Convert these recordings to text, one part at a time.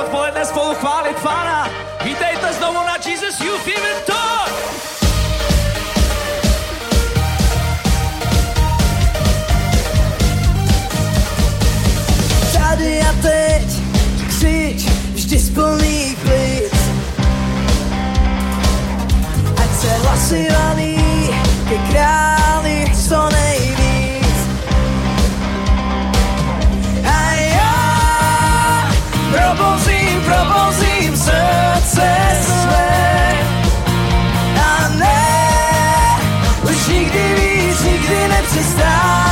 odpoledne spolu chválit Pána. Vítejte znovu na Jesus You Fever Talk! Tady a teď křič vždy z plných plic. Ať se hlasy laný ke králi, co ne przestań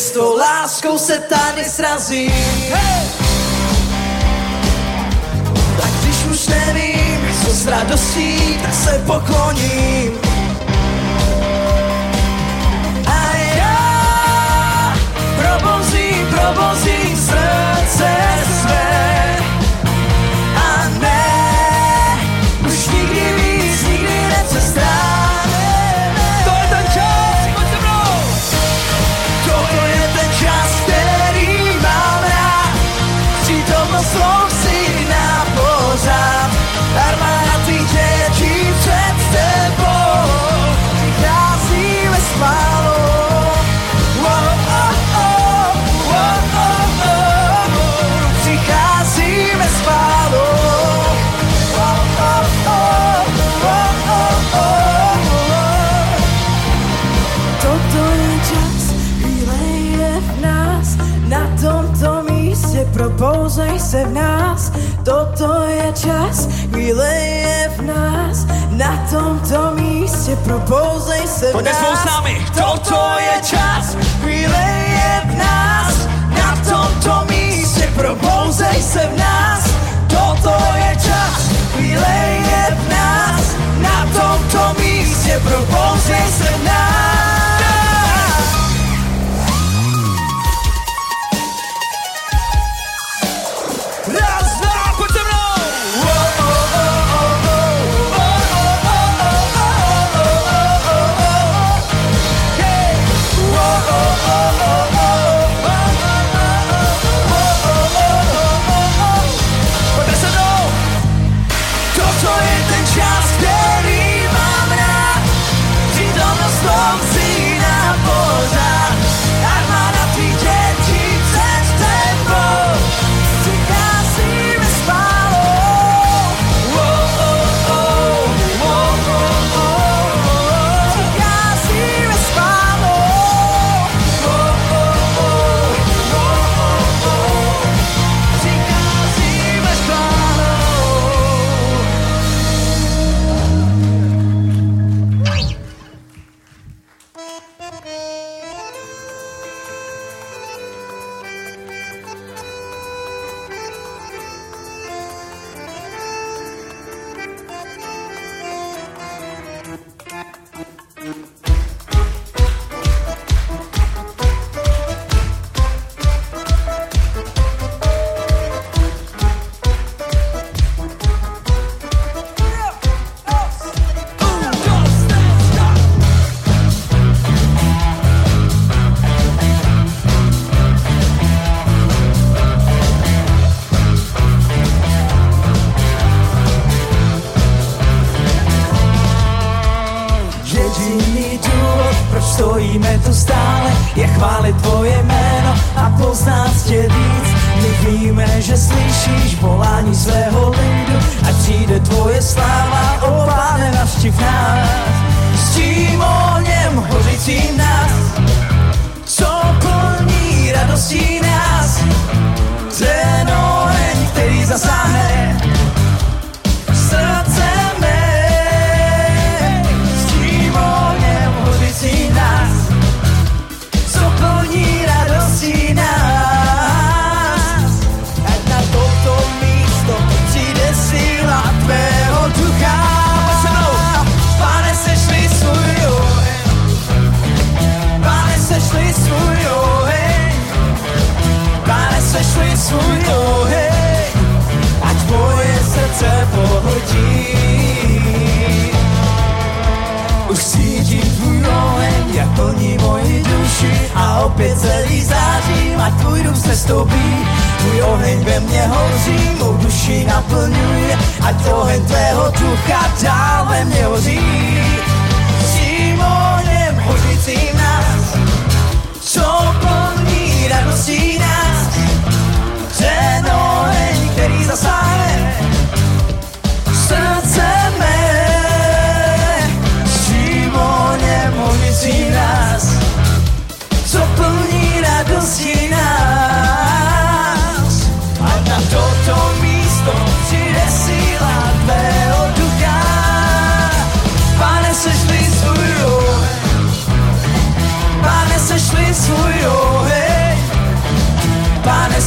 s tou láskou se tady srazím. Hey! Tak když už nevím, co s radostí, tak se pokloním. A já probozím, probozím srdce. Je čas, chvíle je v nás, na tomto místě propouzej se v Pojďte spolu s námi. Toto je čas, chvíle je v nás, na tomto místě propouzej se v nás. Toto je čas, chvíle je v nás, na tomto místě propouzej se v nás.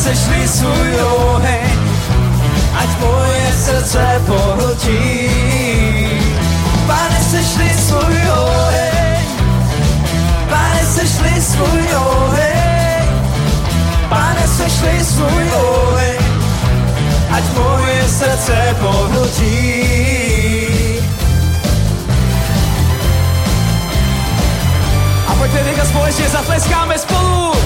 Sešli svůj oheň, ať moje srdce pohltí. Pane, sešli svůj oheň, Pane, sešli svůj oheň, Pane, sešli svůj oheň, ať moje srdce pohltí. A pojďte teďka společně zatleskáme spolu!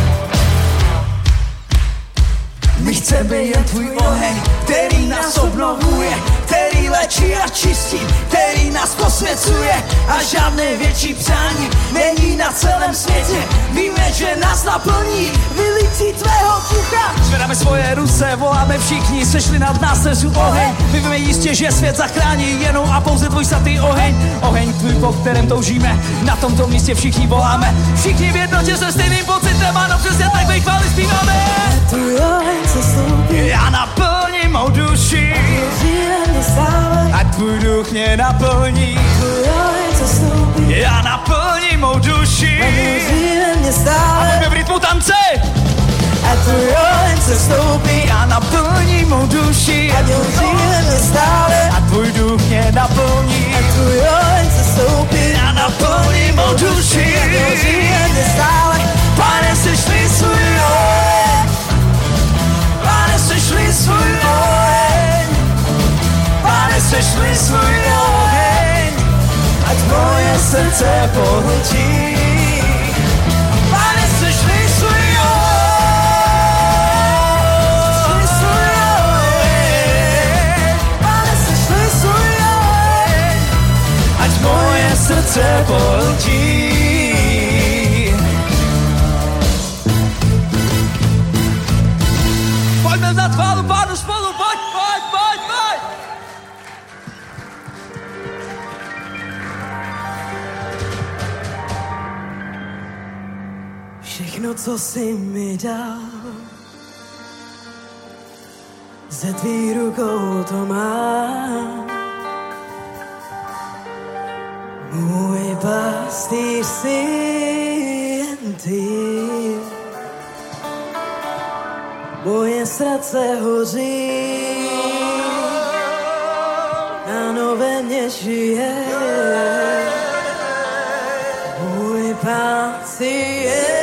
My chceme jen tvůj oheň, který nás obnovuje, který léčí a čistí, který nás posvěcuje a žádné větší přání není na celém světě. Víme, že nás naplní vylití tvého ducha. Zvedáme svoje ruce, voláme všichni, sešli nad nás nesu oheň. My víme jistě, že svět zachrání jenom a pouze tvůj svatý oheň. Oheň tvůj, po kterém toužíme, na tomto místě všichni voláme. Všichni v jednotě se stejným pocitem, ano, přesně tak ve chváli zpíváme. Tvůj oheň se Já naplň mou duši, ať tvůj duch mě naplní. Já naplním mou duši. Stále, Pojďme v rytmu tance. ať tvůj oheň se stoupí. Já naplním mou duši. Mě stále, A tvůj duch mě naplní. ať tvůj oheň se stoupí. Já naplním mou duši. Ať on žive mě stále, Pane, svůj oheň. Svůj oheň. Pane, sešli svůj oheň. Ať moje srdce pohltí. Pane. Pane. Ať moje srdce pohltí. Všechno, co jsi mi dal, ze tvých rukou to mám. Můj pastýř jsi jen ty. Moje srdce hoří, ano ve mně žije. Můj pán si jenom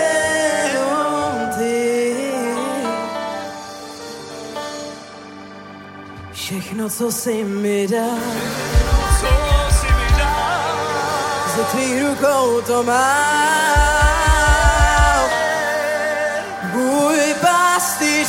Všechno, co jsi mi dal, Co jsi mi dal? ze tvých rukou to mám. Můj pastýř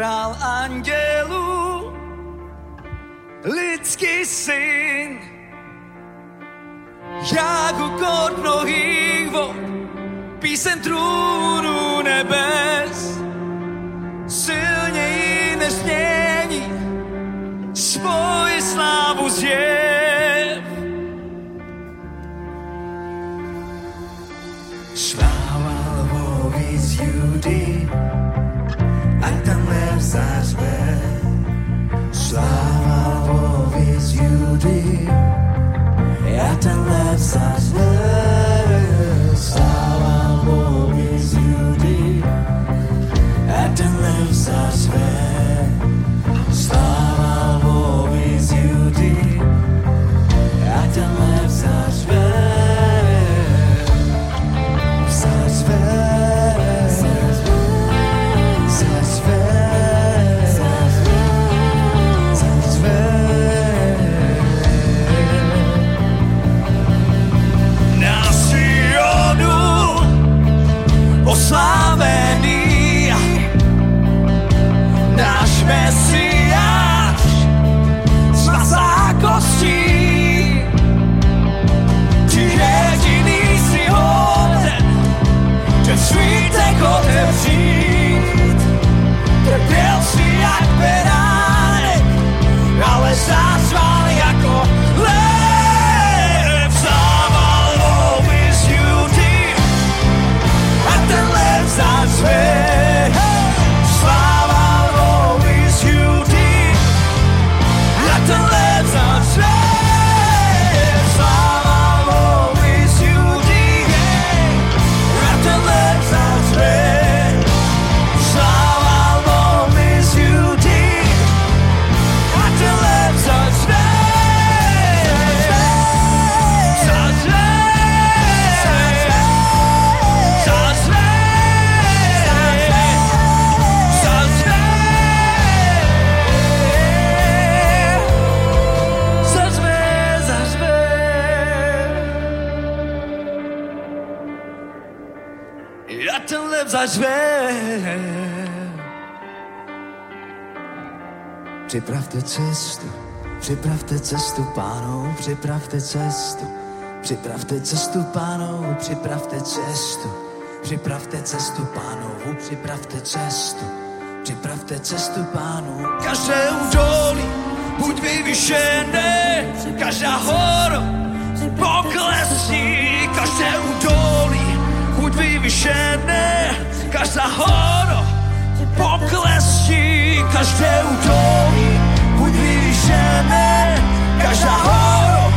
král andělů, lidský syn, jak u kod mnohých vod, písem trůnu nebes, silněji nezmění, svoji slávu zjev. Sláva Lvovi z Judy, ať tam levza zve. Sláva Lvovi z Judy, ať tam levza zve. 算 Připravte cestu, připravte cestu pánou, připravte cestu. Připravte cestu pánou, připravte cestu. Připravte cestu pánovu, připravte cestu. Připravte cestu pánu. Každé údolí, buď vyvyšené, každá hora, poklesní, každé údolí, buď vyvyšené, každá hora, poklesní, každé údolí, vyvyšené, každá hora,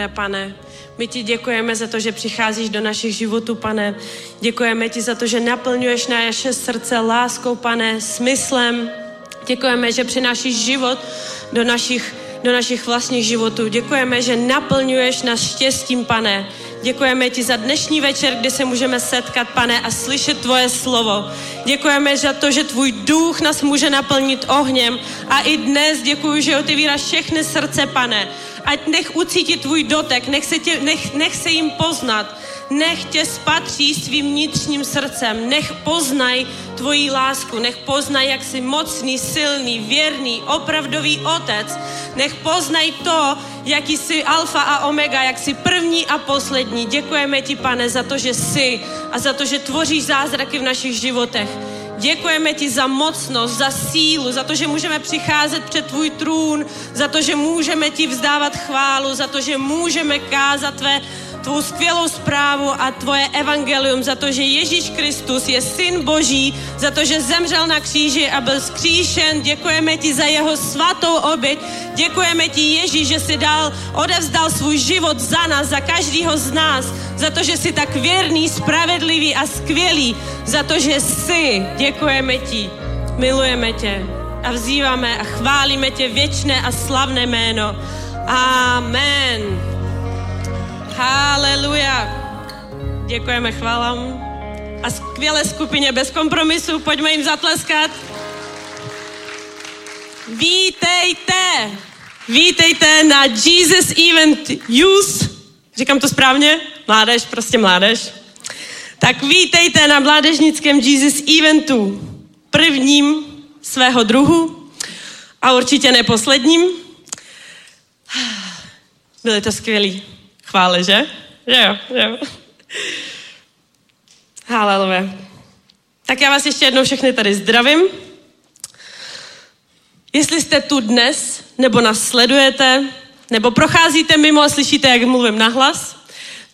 Haleluja, pane. My ti děkujeme za to, že přicházíš do našich životů, pane. Děkujeme ti za to, že naplňuješ naše srdce láskou, pane, smyslem. Děkujeme, že přinášíš život do našich, do našich vlastních životů. Děkujeme, že naplňuješ nás štěstím, pane. Děkujeme ti za dnešní večer, kdy se můžeme setkat, pane, a slyšet tvoje slovo. Děkujeme za to, že tvůj duch nás může naplnit ohněm. A i dnes děkuji, že otevíráš všechny srdce, pane. Ať nech ucítí tvůj dotek, nech se, tě, nech, nech se jim poznat. Nech tě spatří svým vnitřním srdcem. Nech poznaj tvoji lásku. Nech poznaj, jak jsi mocný, silný, věrný, opravdový otec. Nech poznaj to, jaký jsi alfa a omega, jak jsi první a poslední. Děkujeme ti, pane, za to, že jsi a za to, že tvoříš zázraky v našich životech. Děkujeme ti za mocnost, za sílu, za to, že můžeme přicházet před tvůj trůn, za to, že můžeme ti vzdávat chválu, za to, že můžeme kázat tvé, tvou skvělou zprávu a tvoje evangelium, za to, že Ježíš Kristus je syn Boží, za to, že zemřel na kříži a byl skříšen. Děkujeme ti za jeho svatou oběť. Děkujeme ti, Ježíš, že si dal, odevzdal svůj život za nás, za každého z nás, za to, že jsi tak věrný, spravedlivý a skvělý, za to, že jsi. Děkujeme ti, milujeme tě a vzýváme a chválíme tě věčné a slavné jméno. Amen. Haleluja. Děkujeme, chválám. A skvělé skupině bez kompromisu, pojďme jim zatleskat. Vítejte, vítejte na Jesus Event Youth. Říkám to správně? Mládež, prostě mládež. Tak vítejte na mládežnickém Jesus Eventu, prvním svého druhu a určitě neposledním. Byly to skvělý chvály, že? Že jo, že jo. Haleluja. Tak já vás ještě jednou všechny tady zdravím. Jestli jste tu dnes, nebo nás sledujete, nebo procházíte mimo a slyšíte, jak mluvím nahlas,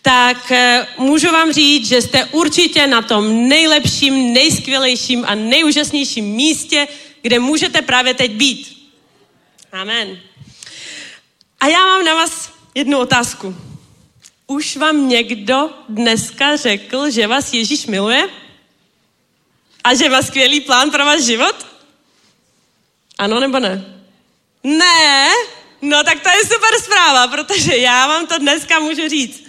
tak eh, můžu vám říct, že jste určitě na tom nejlepším, nejskvělejším a nejúžasnějším místě, kde můžete právě teď být. Amen. A já mám na vás jednu otázku. Už vám někdo dneska řekl, že vás Ježíš miluje? A že má skvělý plán pro váš život? Ano nebo ne? Ne? No tak to je super zpráva, protože já vám to dneska můžu říct.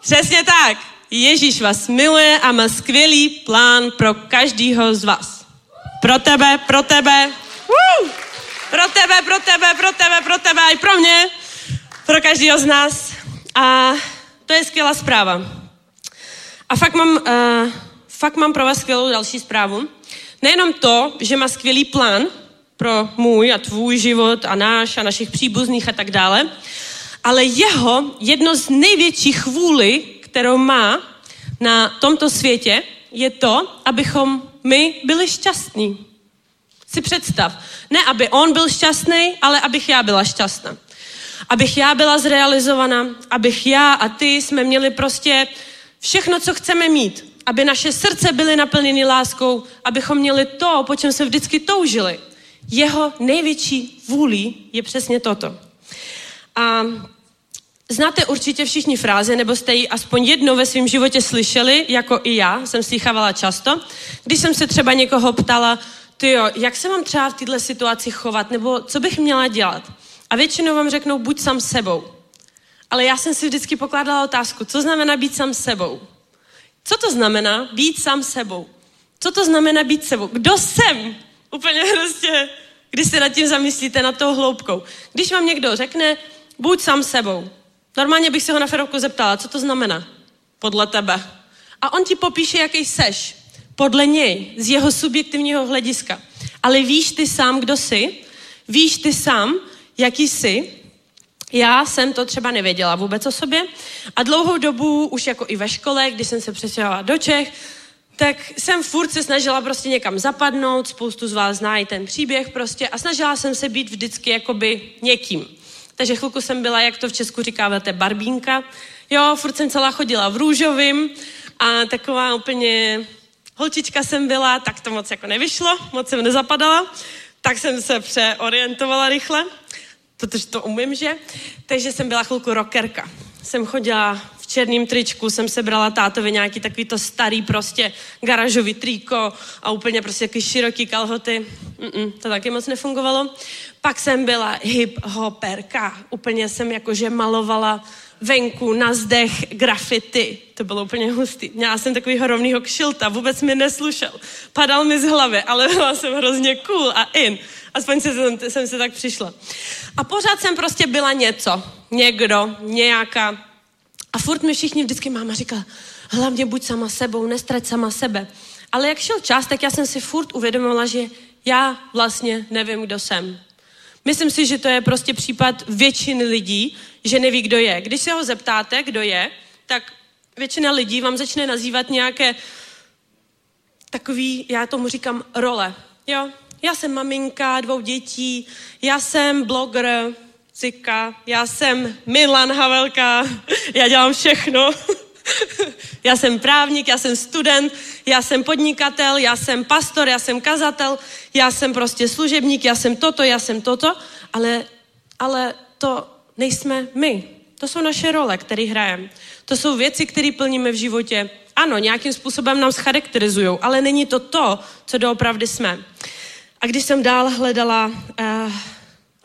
Přesně tak. Ježíš vás miluje a má skvělý plán pro každýho z vás. Pro tebe, pro tebe. Woo! Pro tebe, pro tebe, pro tebe, pro tebe i pro mě. Pro každýho z nás. A to je skvělá zpráva. A fakt mám, uh, fakt mám pro vás skvělou další zprávu. Nejenom to, že má skvělý plán pro můj a tvůj život a náš a našich příbuzných a tak dále, ale jeho jedno z největších vůli, kterou má na tomto světě, je to, abychom my byli šťastní. Si představ. Ne, aby on byl šťastný, ale abych já byla šťastná. Abych já byla zrealizovaná, abych já a ty jsme měli prostě všechno, co chceme mít, aby naše srdce byly naplněny láskou, abychom měli to, po čem jsme vždycky toužili. Jeho největší vůlí je přesně toto. A Znáte určitě všichni fráze, nebo jste ji aspoň jednou ve svém životě slyšeli, jako i já, jsem slychávala často. Když jsem se třeba někoho ptala, ty jo, jak se mám třeba v této situaci chovat, nebo co bych měla dělat? A většinou vám řeknou, buď sám sebou. Ale já jsem si vždycky pokládala otázku, co znamená být sám sebou? Co to znamená být sám sebou? Co to znamená být sebou? Kdo jsem? Úplně prostě, když se nad tím zamyslíte, nad tou hloubkou. Když vám někdo řekne, buď sám sebou, Normálně bych se ho na ferovku zeptala, co to znamená podle tebe. A on ti popíše, jaký seš. Podle něj, z jeho subjektivního hlediska. Ale víš ty sám, kdo jsi? Víš ty sám, jaký jsi? Já jsem to třeba nevěděla vůbec o sobě a dlouhou dobu, už jako i ve škole, když jsem se přestěhovala do Čech, tak jsem furt se snažila prostě někam zapadnout, spoustu z vás zná i ten příběh prostě a snažila jsem se být vždycky jakoby někým. Takže chvilku jsem byla, jak to v Česku říkáváte, barbínka. Jo, furt jsem celá chodila v růžovým a taková úplně holčička jsem byla, tak to moc jako nevyšlo, moc jsem nezapadala, tak jsem se přeorientovala rychle, protože to umím, že? Takže jsem byla chvilku rockerka. Jsem chodila v černém tričku, jsem se brala tátovi nějaký takový to starý prostě garážový triko a úplně prostě takový široký kalhoty. Mm-mm, to taky moc nefungovalo. Pak jsem byla hip-hoperka. Úplně jsem jakože malovala venku na zdech grafity. To bylo úplně hustý. Měla jsem takový rovnýho kšilta, vůbec mi neslušel. Padal mi z hlavy, ale byla jsem hrozně cool a in. Aspoň jsem, jsem se tak přišla. A pořád jsem prostě byla něco, někdo, nějaká. A furt mi všichni vždycky máma říkala, hlavně buď sama sebou, nestrať sama sebe. Ale jak šel čas, tak já jsem si furt uvědomila, že já vlastně nevím, kdo jsem. Myslím si, že to je prostě případ většiny lidí, že neví, kdo je. Když se ho zeptáte, kdo je, tak většina lidí vám začne nazývat nějaké takový, já tomu říkám, role. Jo, já jsem maminka dvou dětí, já jsem blogger, Cika, já jsem Milan Havelka, já dělám všechno. já jsem právník, já jsem student, já jsem podnikatel, já jsem pastor, já jsem kazatel, já jsem prostě služebník, já jsem toto, já jsem toto, ale, ale to nejsme my. To jsou naše role, které hrajeme. To jsou věci, které plníme v životě. Ano, nějakým způsobem nám charakterizují, ale není to to, co doopravdy jsme. A když jsem dál hledala uh,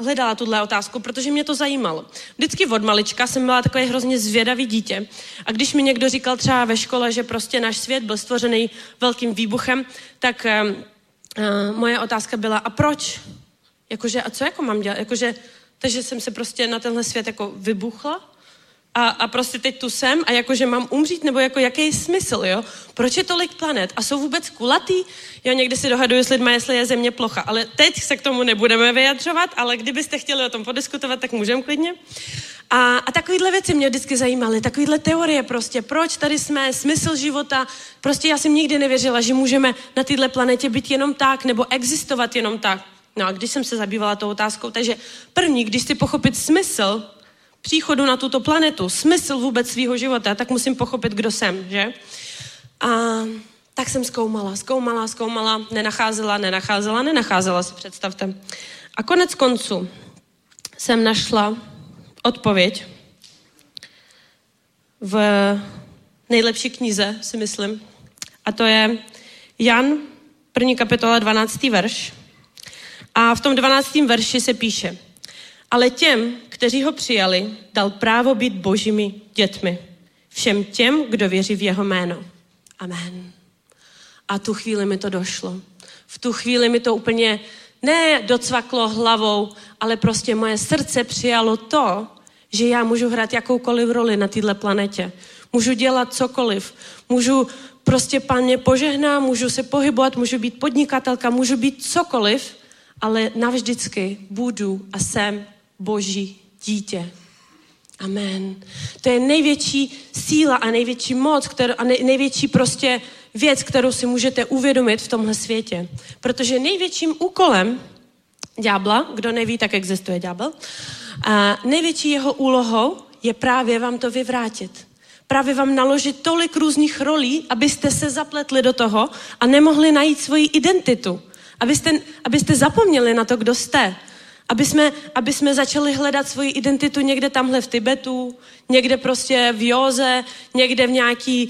hledala tuhle otázku, protože mě to zajímalo. Vždycky od malička jsem byla takové hrozně zvědavý dítě. A když mi někdo říkal třeba ve škole, že prostě náš svět byl stvořený velkým výbuchem, tak uh, uh, moje otázka byla, a proč? Jakože, a co jako mám dělat? Jakože, takže jsem se prostě na tenhle svět jako vybuchla? A, a prostě teď tu jsem a jakože mám umřít, nebo jako jaký je smysl, jo? Proč je tolik planet? A jsou vůbec kulatý? Jo, někdy si dohaduju s lidmi, jestli je země plocha, ale teď se k tomu nebudeme vyjadřovat, ale kdybyste chtěli o tom podiskutovat, tak můžeme klidně. A, a takovýhle věci mě vždycky zajímaly, takovýhle teorie prostě, proč tady jsme, smysl života, prostě já jsem nikdy nevěřila, že můžeme na této planetě být jenom tak, nebo existovat jenom tak. No a když jsem se zabývala tou otázkou, takže první, když si pochopit smysl příchodu na tuto planetu, smysl vůbec svého života, tak musím pochopit, kdo jsem, že? A tak jsem zkoumala, zkoumala, zkoumala, nenacházela, nenacházela, nenacházela si představte. A konec konců jsem našla odpověď v nejlepší knize, si myslím. A to je Jan, první kapitola, 12. verš. A v tom 12. verši se píše, ale těm, kteří ho přijali, dal právo být božími dětmi. Všem těm, kdo věří v jeho jméno. Amen. A tu chvíli mi to došlo. V tu chvíli mi to úplně ne docvaklo hlavou, ale prostě moje srdce přijalo to, že já můžu hrát jakoukoliv roli na této planetě. Můžu dělat cokoliv. Můžu prostě paně požehná, můžu se pohybovat, můžu být podnikatelka, můžu být cokoliv, ale navždycky budu a jsem boží dítě. Amen. To je největší síla a největší moc kterou, a největší prostě věc, kterou si můžete uvědomit v tomhle světě. Protože největším úkolem ďábla, kdo neví, tak existuje ďábel, a největší jeho úlohou je právě vám to vyvrátit. právě vám naložit tolik různých rolí, abyste se zapletli do toho a nemohli najít svoji identitu. Abyste, abyste zapomněli na to, kdo jste. Aby jsme, aby jsme začali hledat svoji identitu někde tamhle v Tibetu, někde prostě v józe, někde v nějaký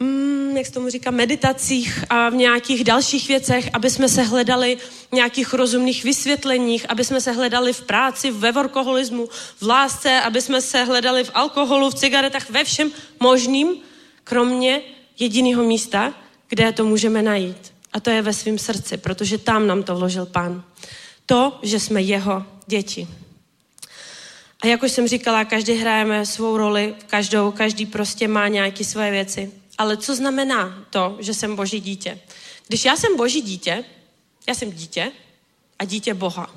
mm, jak se tomu říká, meditacích a v nějakých dalších věcech, aby jsme se hledali v nějakých rozumných vysvětleních, aby jsme se hledali v práci, ve workoholismu, v lásce, aby jsme se hledali v alkoholu, v cigaretách, ve všem možným, kromě jediného místa, kde to můžeme najít. A to je ve svém srdci, protože tam nám to vložil pán. To, že jsme jeho děti. A jak už jsem říkala, každý hrajeme svou roli, každou, každý prostě má nějaké svoje věci. Ale co znamená to, že jsem boží dítě? Když já jsem boží dítě, já jsem dítě a dítě Boha.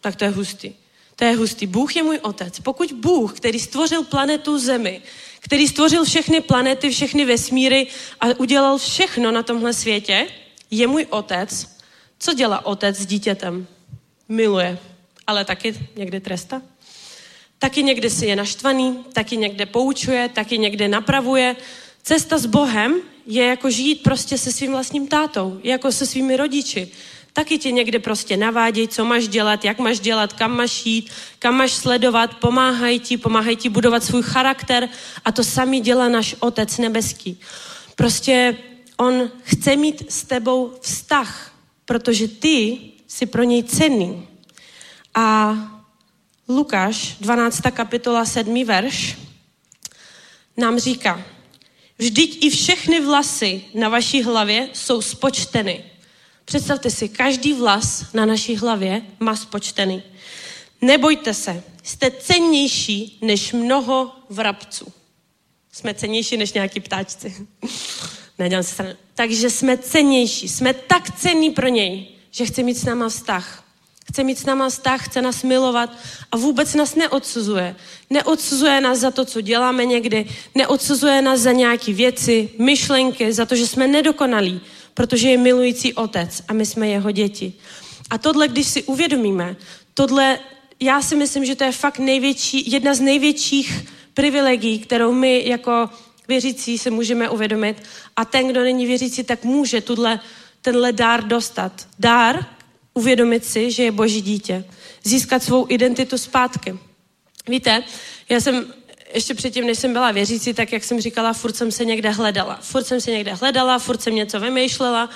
Tak to je hustý. To je hustý. Bůh je můj otec. Pokud Bůh, který stvořil planetu Zemi, který stvořil všechny planety, všechny vesmíry a udělal všechno na tomhle světě, je můj otec, co dělá otec s dítětem? Miluje, ale taky někdy tresta. Taky někdy si je naštvaný, taky někde poučuje, taky někde napravuje. Cesta s Bohem je jako žít prostě se svým vlastním tátou, jako se svými rodiči. Taky tě někde prostě navádějí, co máš dělat, jak máš dělat, kam máš jít, kam máš sledovat, pomáhají ti, pomáhají ti budovat svůj charakter a to sami dělá náš Otec nebeský. Prostě on chce mít s tebou vztah, protože ty jsi pro něj cenný. A Lukáš, 12. kapitola, 7. verš, nám říká, vždyť i všechny vlasy na vaší hlavě jsou spočteny. Představte si, každý vlas na naší hlavě má spočtený. Nebojte se, jste cennější než mnoho vrabců. Jsme cennější než nějaký ptáčci. Nedělám se stranu. Takže jsme cennější. Jsme tak cenní pro něj, že chce mít s náma vztah. Chce mít s náma vztah, chce nás milovat a vůbec nás neodsuzuje. Neodsuzuje nás za to, co děláme někdy, neodsuzuje nás za nějaké věci, myšlenky, za to, že jsme nedokonalí, protože je milující otec a my jsme jeho děti. A tohle, když si uvědomíme, tohle, já si myslím, že to je fakt největší, jedna z největších privilegií, kterou my jako věřící se můžeme uvědomit. A ten, kdo není věřící, tak může tuhle, tenhle dár dostat. Dár, uvědomit si, že je boží dítě. Získat svou identitu zpátky. Víte, já jsem ještě předtím, než jsem byla věřící, tak jak jsem říkala, furt jsem se někde hledala. Furt jsem se někde hledala, furt jsem něco vymýšlela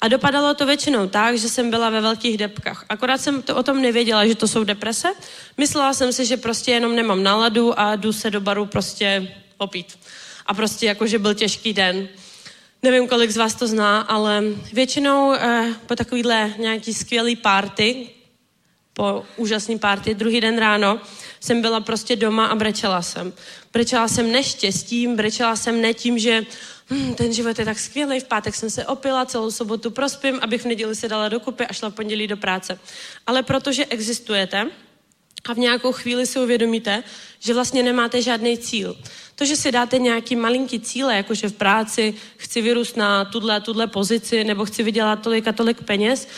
a dopadalo to většinou tak, že jsem byla ve velkých depkách. Akorát jsem to o tom nevěděla, že to jsou deprese. Myslela jsem si, že prostě jenom nemám náladu a jdu se do baru prostě opít. A prostě jako, že byl těžký den. Nevím, kolik z vás to zná, ale většinou eh, po takovýhle nějaký skvělý party, po úžasný party, druhý den ráno, jsem byla prostě doma a brečela jsem. Brečela jsem neštěstím, brečela jsem ne tím, že hm, ten život je tak skvělý, v pátek jsem se opila, celou sobotu prospím, abych v neděli se dala dokupy a šla v pondělí do práce. Ale protože existujete, a v nějakou chvíli si uvědomíte, že vlastně nemáte žádný cíl. To, že si dáte nějaký malinký cíle, jakože v práci chci vyrůst na tuhle tuhle pozici nebo chci vydělat tolik a tolik peněz,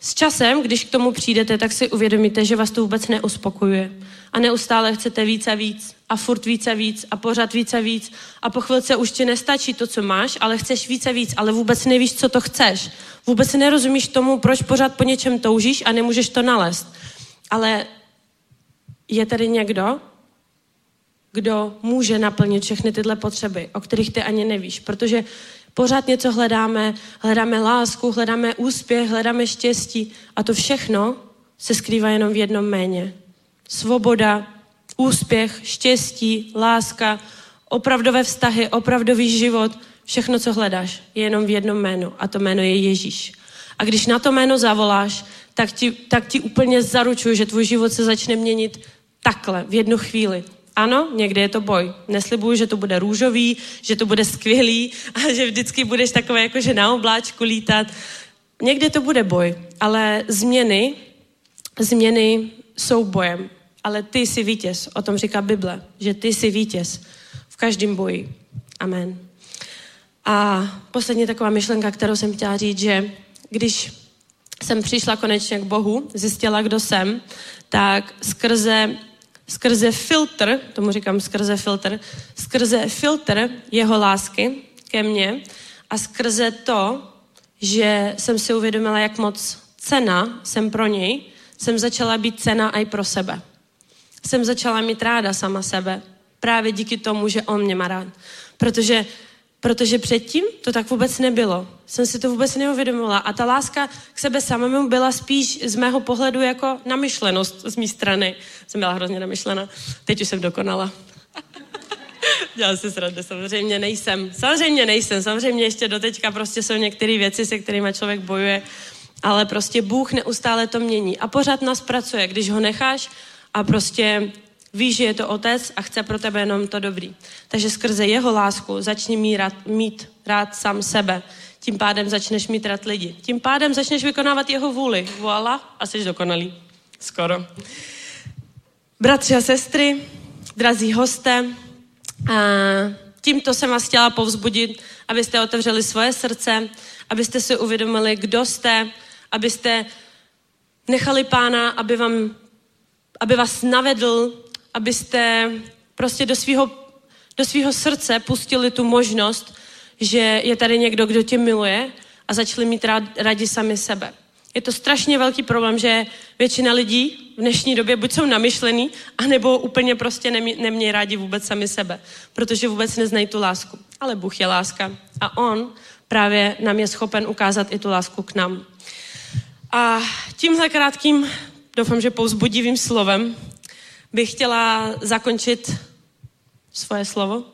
s časem, když k tomu přijdete, tak si uvědomíte, že vás to vůbec neuspokojuje. A neustále chcete víc a víc a furt víc a víc a pořád víc a víc a po chvilce už ti nestačí to, co máš, ale chceš víc a víc, ale vůbec nevíš, co to chceš. Vůbec nerozumíš tomu, proč pořád po něčem toužíš a nemůžeš to nalézt. Ale je tady někdo, kdo může naplnit všechny tyhle potřeby, o kterých ty ani nevíš, protože pořád něco hledáme, hledáme lásku, hledáme úspěch, hledáme štěstí a to všechno se skrývá jenom v jednom méně. Svoboda, úspěch, štěstí, láska, opravdové vztahy, opravdový život, všechno, co hledáš, je jenom v jednom jménu a to jméno je Ježíš. A když na to jméno zavoláš, tak ti, tak ti úplně zaručuju, že tvůj život se začne měnit takhle, v jednu chvíli. Ano, někde je to boj. Neslibuju, že to bude růžový, že to bude skvělý a že vždycky budeš takové jako, že na obláčku lítat. Někde to bude boj, ale změny, změny jsou bojem. Ale ty jsi vítěz, o tom říká Bible, že ty jsi vítěz v každém boji. Amen. A poslední taková myšlenka, kterou jsem chtěla říct, že když jsem přišla konečně k Bohu, zjistila, kdo jsem, tak skrze skrze filtr, tomu říkám skrze filtr, skrze filtr jeho lásky ke mně a skrze to, že jsem si uvědomila, jak moc cena jsem pro něj, jsem začala být cena i pro sebe. Jsem začala mít ráda sama sebe. Právě díky tomu, že on mě má rád. Protože, protože předtím to tak vůbec nebylo. Jsem si to vůbec neuvědomila. A ta láska k sebe samému byla spíš z mého pohledu jako namyšlenost z mé strany. Jsem byla hrozně namyšlena. Teď už jsem dokonala. Dělám si srandu, samozřejmě nejsem. Samozřejmě nejsem, samozřejmě ještě doteďka prostě jsou některé věci, se kterými člověk bojuje, ale prostě Bůh neustále to mění a pořád nás pracuje, když ho necháš a prostě víš, že je to otec a chce pro tebe jenom to dobrý. Takže skrze jeho lásku začni mít rád, mít rád sám sebe. Tím pádem začneš mít rád lidi. Tím pádem začneš vykonávat jeho vůli. Voila, a jsi dokonalý. Skoro. Bratři a sestry, drazí hosté, a tímto jsem vás chtěla povzbudit, abyste otevřeli svoje srdce, abyste si uvědomili, kdo jste, abyste nechali pána, aby, vám, aby vás navedl, abyste prostě do svého do svýho srdce pustili tu možnost, že je tady někdo, kdo tě miluje a začali mít rád, rádi sami sebe. Je to strašně velký problém, že většina lidí v dnešní době buď jsou namyšlený, anebo úplně prostě nemějí rádi vůbec sami sebe, protože vůbec neznají tu lásku. Ale Bůh je láska a On právě nám je schopen ukázat i tu lásku k nám. A tímhle krátkým, doufám, že pouzbudivým slovem bych chtěla zakončit svoje slovo.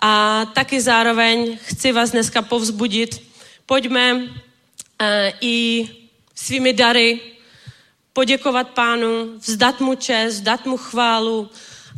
A taky zároveň chci vás dneska povzbudit. Pojďme uh, i svými dary poděkovat pánu, vzdat mu čest, vzdat mu chválu,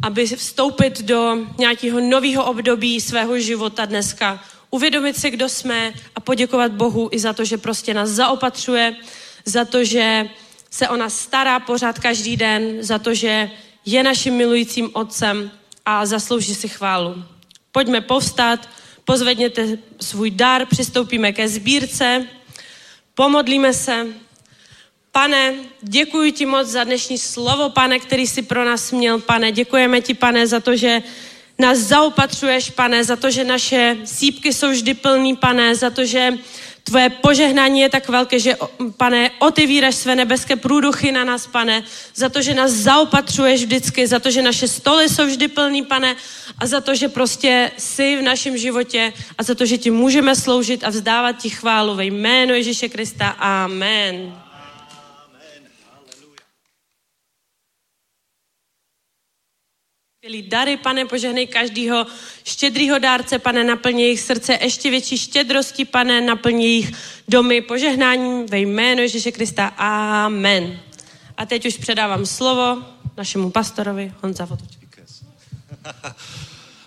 aby vstoupit do nějakého nového období svého života dneska. Uvědomit si, kdo jsme a poděkovat Bohu i za to, že prostě nás zaopatřuje, za to, že se o nás stará pořád každý den, za to, že je naším milujícím otcem a zaslouží si chválu. Pojďme povstat, pozvedněte svůj dar, přistoupíme ke sbírce, pomodlíme se. Pane, děkuji ti moc za dnešní slovo, pane, který jsi pro nás měl, pane. Děkujeme ti, pane, za to, že nás zaopatřuješ, pane, za to, že naše sípky jsou vždy plný, pane, za to, že Tvoje požehnání je tak velké, že, pane, otevíraš své nebeské průduchy na nás, pane, za to, že nás zaopatřuješ vždycky, za to, že naše stoly jsou vždy plný, pane, a za to, že prostě jsi v našem životě a za to, že ti můžeme sloužit a vzdávat ti chválu ve jménu Ježíše Krista. Amen. Skvělý dary, pane, požehnej každýho štědrýho dárce, pane, naplň jejich srdce ještě větší štědrosti, pane, naplň jejich domy požehnáním ve jménu Ježíše Krista. Amen. A teď už předávám slovo našemu pastorovi Honza Votoč.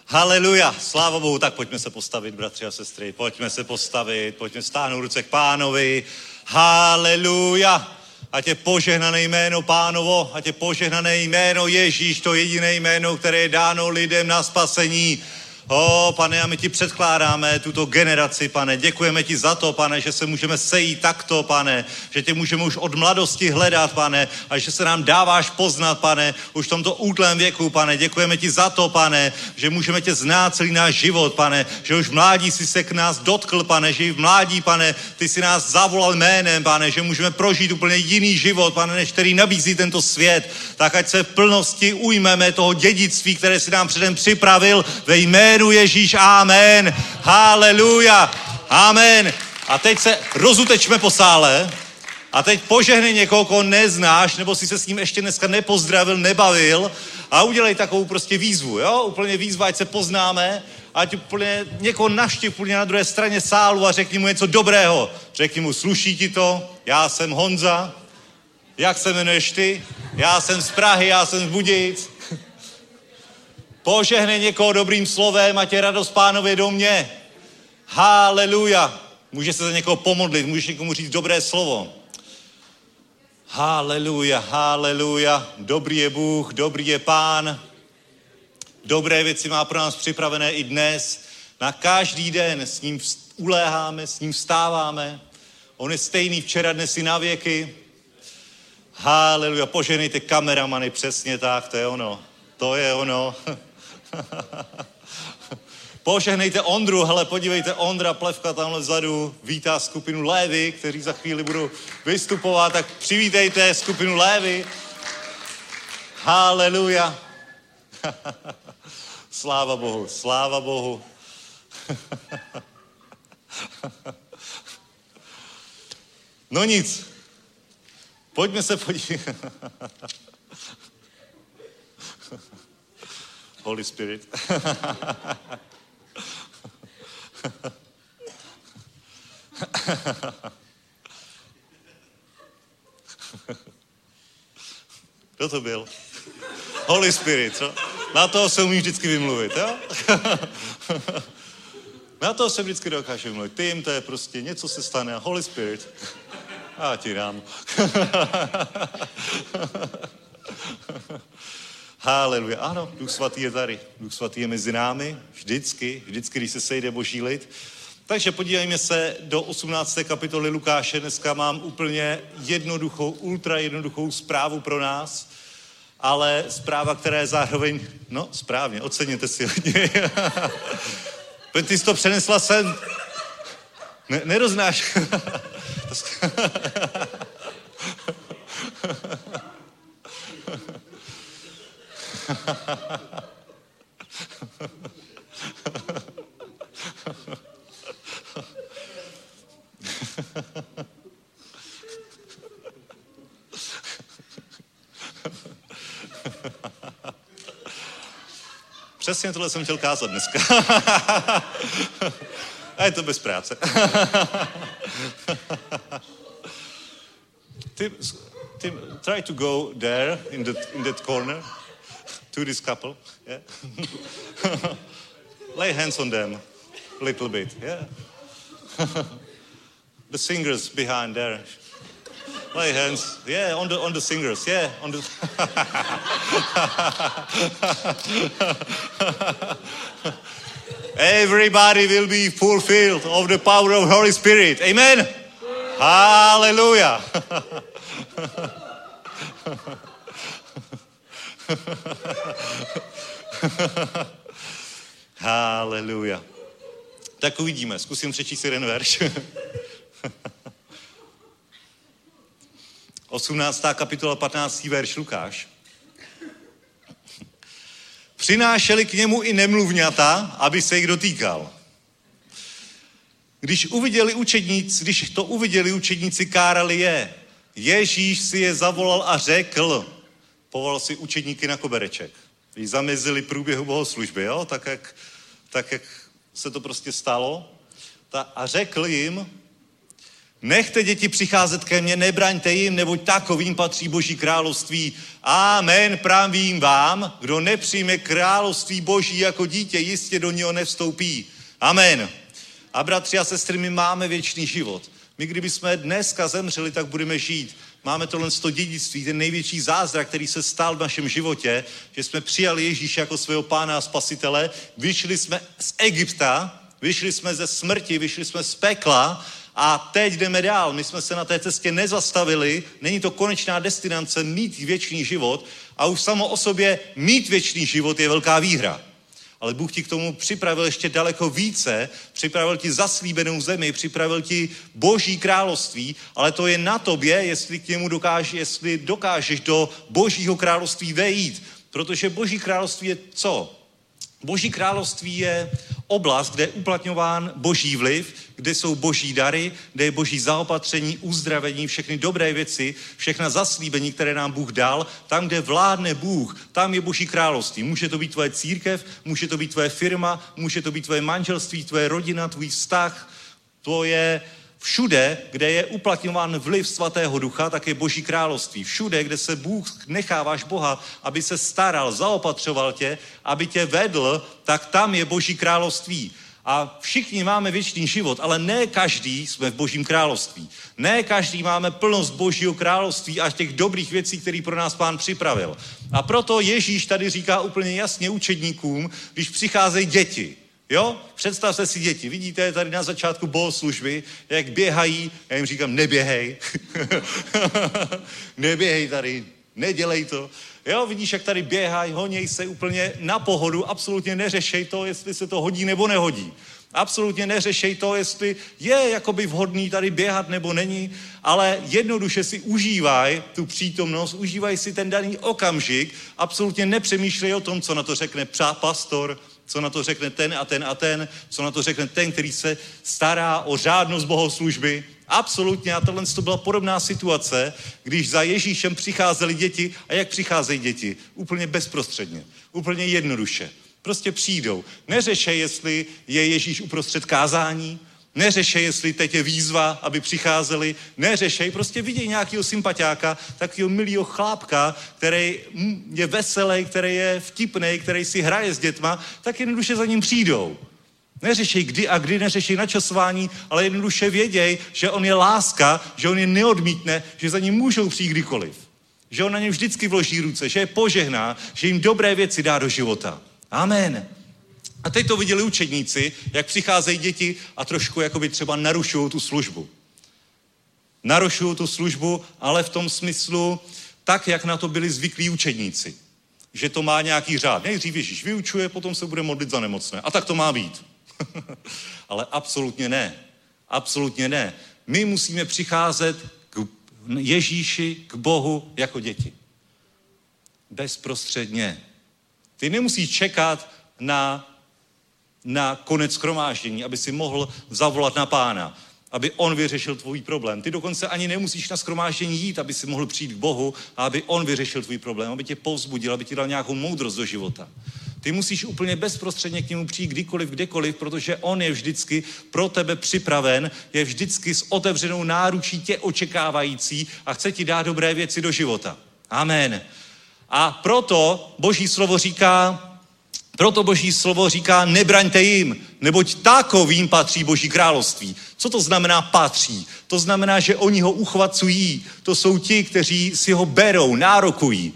Haleluja, sláva Bohu, tak pojďme se postavit, bratři a sestry, pojďme se postavit, pojďme stáhnout ruce k pánovi. Haleluja, ať je požehnané jméno pánovo, ať je požehnané jméno Ježíš, to jediné jméno, které je dáno lidem na spasení. O, pane, a my ti předkládáme tuto generaci, pane. Děkujeme ti za to, pane, že se můžeme sejít takto, pane. Že tě můžeme už od mladosti hledat, pane. A že se nám dáváš poznat, pane, už v tomto útlém věku, pane. Děkujeme ti za to, pane, že můžeme tě znát celý náš život, pane. Že už v mládí si se k nás dotkl, pane. Že i v mládí, pane, ty si nás zavolal jménem, pane. Že můžeme prožít úplně jiný život, pane, než který nabízí tento svět. Tak ať se v plnosti ujmeme toho dědictví, které si nám předem připravil ve jménu Ježíš. Amen. Haleluja. Amen. A teď se rozutečme po sále. A teď požehnej někoho, koho neznáš, nebo si se s ním ještě dneska nepozdravil, nebavil a udělej takovou prostě výzvu, jo? Úplně výzvu, ať se poznáme, ať úplně někoho naštěv úplně na druhé straně sálu a řekni mu něco dobrého. Řekni mu, sluší ti to, já jsem Honza, jak se jmenuješ ty? Já jsem z Prahy, já jsem z Budějic. Požehnej někoho dobrým slovem, ať je radost pánově do mě. Haleluja. Může se za někoho pomodlit, můžeš někomu říct dobré slovo. Haleluja, haleluja. Dobrý je Bůh, dobrý je Pán. Dobré věci má pro nás připravené i dnes. Na každý den s ním uléháme, s ním vstáváme. On je stejný včera, dnes i na věky. Haleluja, poženejte kameramany, přesně tak, to je ono. To je ono. Požehnejte Ondru, hele, podívejte, Ondra Plevka tamhle vzadu vítá skupinu Lévy, kteří za chvíli budou vystupovat, tak přivítejte skupinu Lévy. Haleluja. sláva Bohu, sláva Bohu. no nic, pojďme se podívat. Holy Spirit. Kdo to byl? Holy Spirit, co? Na toho se umí vždycky vymluvit, jo? Na toho se vždycky dokáže vymluvit. Tím to je prostě, něco se stane a Holy Spirit. Já ti dám. Haleluja. Ano, Duch Svatý je tady. Duch Svatý je mezi námi vždycky, vždycky, když se sejde boží lid. Takže podívejme se do 18. kapitoly Lukáše. Dneska mám úplně jednoduchou, ultra jednoduchou zprávu pro nás, ale zpráva, která je zároveň, no správně, oceněte si hodně. Ty jsi to přenesla sem. Ne, neroznáš. Přesně tohle jsem chtěl kázat dneska. A je to bez práce. Tim, Tim, try to go there in that, in that corner to this couple. Yeah. Lay hands on them a little bit. Yeah. the singers behind there. Lay hands. Yeah, on the on the singers. Yeah, on the. Everybody will be fulfilled of the power of Holy Spirit. Amen. Hallelujah. Haleluja. Tak uvidíme. Zkusím přečíst jeden verš. 18. kapitola 15. verš Lukáš. Přinášeli k němu i nemluvňata, aby se jich dotýkal. Když uviděli učedníci, když to uviděli učedníci, kárali je. Ježíš si je zavolal a řekl, povolal si učedníky na kobereček. Když zamezili průběhu bohoslužby, jo? Tak, jak, tak jak se to prostě stalo. Ta, a řekl jim, nechte děti přicházet ke mně, nebraňte jim, neboť takovým patří Boží království. Amen, pravím vám, kdo nepřijme království Boží jako dítě, jistě do něho nevstoupí. Amen. A bratři a sestry, my máme věčný život. My kdyby jsme dneska zemřeli, tak budeme žít. Máme tohle to dědictví, ten největší zázrak, který se stal v našem životě, že jsme přijali Ježíše jako svého pána a spasitele, vyšli jsme z Egypta, vyšli jsme ze smrti, vyšli jsme z pekla a teď jdeme dál. My jsme se na té cestě nezastavili, není to konečná destinace mít věčný život a už samo o sobě mít věčný život je velká výhra. Ale Bůh ti k tomu připravil ještě daleko více, připravil ti zaslíbenou zemi, připravil ti boží království, ale to je na tobě, jestli k němu dokážeš, jestli dokážeš do božího království vejít. Protože boží království je co? Boží království je oblast, kde je uplatňován boží vliv, kde jsou boží dary, kde je boží zaopatření, uzdravení, všechny dobré věci, všechna zaslíbení, které nám Bůh dal. Tam, kde vládne Bůh, tam je boží království. Může to být tvoje církev, může to být tvoje firma, může to být tvoje manželství, tvoje rodina, tvůj vztah, tvoje Všude, kde je uplatňován vliv svatého ducha, tak je boží království. Všude, kde se Bůh necháváš Boha, aby se staral, zaopatřoval tě, aby tě vedl, tak tam je boží království. A všichni máme věčný život, ale ne každý jsme v božím království. Ne každý máme plnost božího království a těch dobrých věcí, které pro nás pán připravil. A proto Ježíš tady říká úplně jasně učedníkům, když přicházejí děti, Jo? Představte si děti. Vidíte tady na začátku bohoslužby, jak běhají. Já jim říkám, neběhej. neběhej tady. Nedělej to. Jo, vidíš, jak tady běhají, honěj se úplně na pohodu, absolutně neřešej to, jestli se to hodí nebo nehodí. Absolutně neřešej to, jestli je jakoby vhodný tady běhat nebo není, ale jednoduše si užívaj tu přítomnost, užívaj si ten daný okamžik, absolutně nepřemýšlej o tom, co na to řekne pastor, co na to řekne ten a ten a ten, co na to řekne ten, který se stará o řádnost bohoslužby. Absolutně, a tohle to byla podobná situace, když za Ježíšem přicházely děti a jak přicházejí děti? Úplně bezprostředně, úplně jednoduše. Prostě přijdou. Neřešej, jestli je Ježíš uprostřed kázání, neřešej, jestli teď je výzva, aby přicházeli, neřešej, prostě viděj nějakého sympatiáka, takového milého chlápka, který je veselý, který je vtipný, který si hraje s dětma, tak jednoduše za ním přijdou. Neřešej kdy a kdy, neřešej načasování, ale jednoduše věděj, že on je láska, že on je neodmítne, že za ním můžou přijít kdykoliv. Že on na ně vždycky vloží ruce, že je požehná, že jim dobré věci dá do života. Amen. A teď to viděli učedníci, jak přicházejí děti a trošku jakoby třeba narušují tu službu. Narušují tu službu, ale v tom smyslu tak, jak na to byli zvyklí učedníci. Že to má nějaký řád. Nejdřív Ježíš vyučuje, potom se bude modlit za nemocné. A tak to má být. ale absolutně ne. Absolutně ne. My musíme přicházet k Ježíši, k Bohu jako děti. Bezprostředně. Ty nemusíš čekat na, na konec schromáždění, aby si mohl zavolat na pána, aby on vyřešil tvůj problém. Ty dokonce ani nemusíš na schromáždění jít, aby si mohl přijít k Bohu a aby on vyřešil tvůj problém, aby tě povzbudil, aby ti dal nějakou moudrost do života. Ty musíš úplně bezprostředně k němu přijít kdykoliv, kdekoliv, protože on je vždycky pro tebe připraven, je vždycky s otevřenou náručí tě očekávající a chce ti dát dobré věci do života. Amen. A proto Boží slovo říká, proto Boží slovo říká, nebraňte jim, neboť takovým patří Boží království. Co to znamená patří? To znamená, že oni ho uchvacují. To jsou ti, kteří si ho berou, nárokují.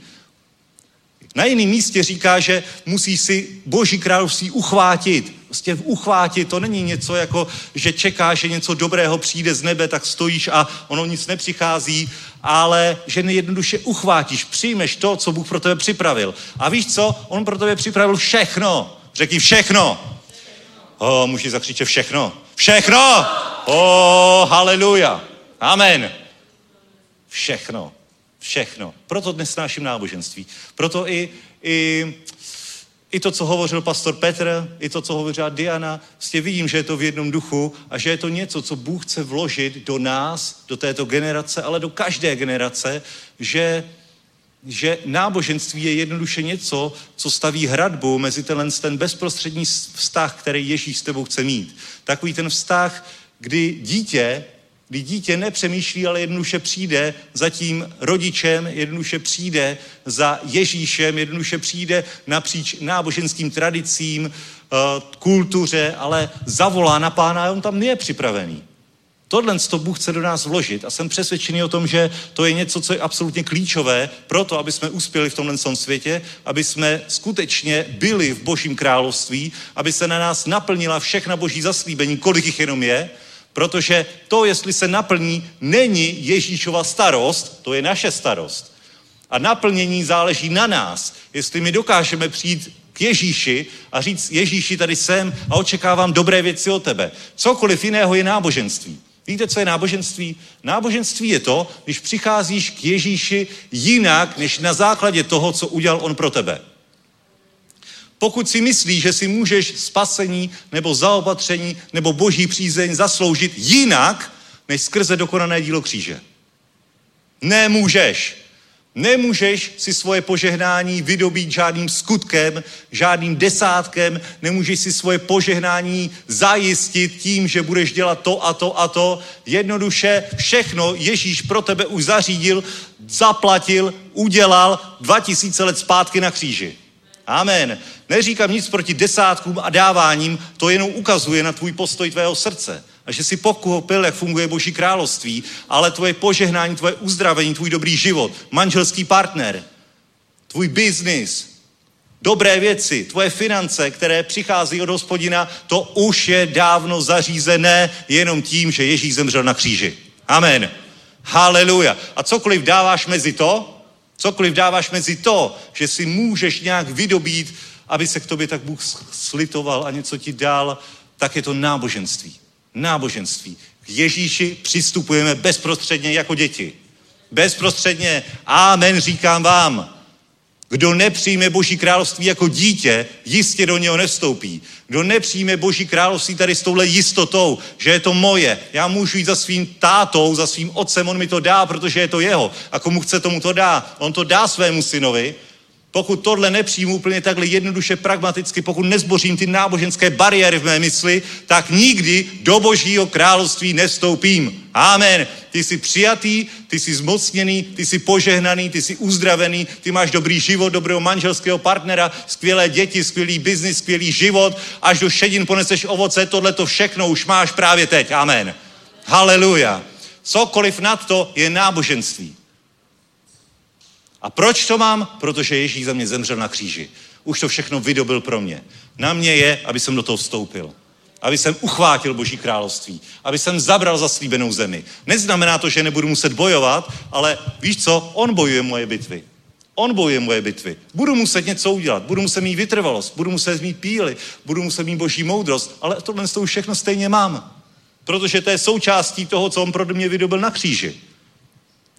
Na jiném místě říká, že musí si Boží království uchvátit. Prostě uchvátit, to není něco jako, že čekáš, že něco dobrého přijde z nebe, tak stojíš a ono nic nepřichází, ale že nejednoduše uchvátíš, přijmeš to, co Bůh pro tebe připravil. A víš co? On pro tebe připravil všechno. Řekni všechno. O, můžeš zakřičet všechno. Všechno! O, haleluja. Amen. Všechno. Všechno. Proto dnes náším náboženství. Proto i, i, i to, co hovořil pastor Petr, i to, co hovořila Diana, prostě vidím, že je to v jednom duchu a že je to něco, co Bůh chce vložit do nás, do této generace, ale do každé generace, že že náboženství je jednoduše něco, co staví hradbu mezi tenhle ten bezprostřední vztah, který Ježíš s tebou chce mít. Takový ten vztah, kdy dítě kdy dítě nepřemýšlí, ale jednoduše přijde za tím rodičem, jednoduše přijde za Ježíšem, jednoduše přijde napříč náboženským tradicím, eh, kultuře, ale zavolá na pána a on tam je připravený. Tohle to Bůh chce do nás vložit a jsem přesvědčený o tom, že to je něco, co je absolutně klíčové pro to, aby jsme uspěli v tomhle světě, aby jsme skutečně byli v Božím království, aby se na nás naplnila všechna Boží zaslíbení, kolik jich jenom je, Protože to, jestli se naplní, není Ježíšova starost, to je naše starost. A naplnění záleží na nás. Jestli my dokážeme přijít k Ježíši a říct, Ježíši, tady jsem a očekávám dobré věci od tebe. Cokoliv jiného je náboženství. Víte, co je náboženství? Náboženství je to, když přicházíš k Ježíši jinak, než na základě toho, co udělal on pro tebe. Pokud si myslíš, že si můžeš spasení nebo zaopatření nebo boží přízeň zasloužit jinak, než skrze dokonané dílo kříže. Nemůžeš. Nemůžeš si svoje požehnání vydobít žádným skutkem, žádným desátkem, nemůžeš si svoje požehnání zajistit tím, že budeš dělat to a to a to. Jednoduše všechno Ježíš pro tebe už zařídil, zaplatil, udělal 2000 let zpátky na kříži. Amen. Neříkám nic proti desátkům a dáváním, to jenom ukazuje na tvůj postoj tvého srdce. A že si pochopil, jak funguje Boží království, ale tvoje požehnání, tvoje uzdravení, tvůj dobrý život, manželský partner, tvůj biznis, dobré věci, tvoje finance, které přichází od hospodina, to už je dávno zařízené jenom tím, že Ježíš zemřel na kříži. Amen. Haleluja. A cokoliv dáváš mezi to, Cokoliv dáváš mezi to, že si můžeš nějak vydobít, aby se k tobě tak Bůh slitoval a něco ti dal, tak je to náboženství. Náboženství. K Ježíši přistupujeme bezprostředně jako děti. Bezprostředně. Amen, říkám vám. Kdo nepřijme Boží království jako dítě, jistě do něho nevstoupí. Kdo nepřijme Boží království tady s touhle jistotou, že je to moje, já můžu jít za svým tátou, za svým otcem, on mi to dá, protože je to jeho. A komu chce, tomu to dá. On to dá svému synovi. Pokud tohle nepřijmu úplně takhle jednoduše, pragmaticky, pokud nezbořím ty náboženské bariéry v mé mysli, tak nikdy do Božího království nevstoupím. Amen. Ty jsi přijatý, ty jsi zmocněný, ty jsi požehnaný, ty jsi uzdravený, ty máš dobrý život, dobrého manželského partnera, skvělé děti, skvělý biznis, skvělý život, až do šedin poneseš ovoce, tohle to všechno už máš právě teď. Amen. Haleluja. Cokoliv nad to je náboženství. A proč to mám? Protože Ježíš za mě zemřel na kříži. Už to všechno vydobil pro mě. Na mě je, aby jsem do toho vstoupil. Aby jsem uchvátil Boží království. Aby jsem zabral zaslíbenou zemi. Neznamená to, že nebudu muset bojovat, ale víš co? On bojuje moje bitvy. On bojuje moje bitvy. Budu muset něco udělat, budu muset mít vytrvalost, budu muset mít píly, budu muset mít boží moudrost, ale tohle to už všechno stejně mám. Protože to je součástí toho, co on pro mě vydobil na kříži.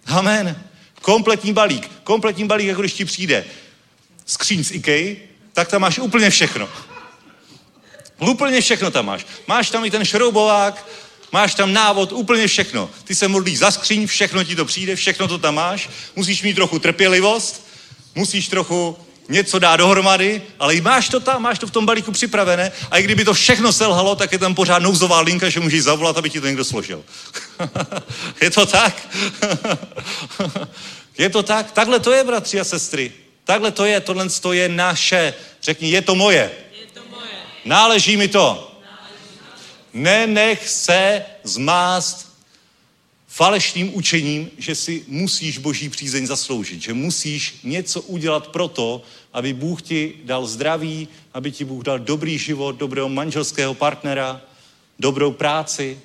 Amen. Kompletní balík. Kompletní balík, jako když ti přijde skříň z IKEA, tak tam máš úplně všechno. Úplně všechno tam máš. Máš tam i ten šroubovák, máš tam návod, úplně všechno. Ty se modlíš za skříň, všechno ti to přijde, všechno to tam máš. Musíš mít trochu trpělivost, musíš trochu něco dát dohromady, ale i máš to tam, máš to v tom balíku připravené a i kdyby to všechno selhalo, tak je tam pořád nouzová linka, že můžeš zavolat, aby ti to někdo složil. je to tak? je to tak? Takhle to je, bratři a sestry. Takhle to je, tohle to je naše. Řekni, je to moje. Je to moje. Náleží mi to. Nenech se zmást falešným učením, že si musíš boží přízeň zasloužit, že musíš něco udělat pro to, aby Bůh ti dal zdraví, aby ti Bůh dal dobrý život, dobrého manželského partnera, dobrou práci.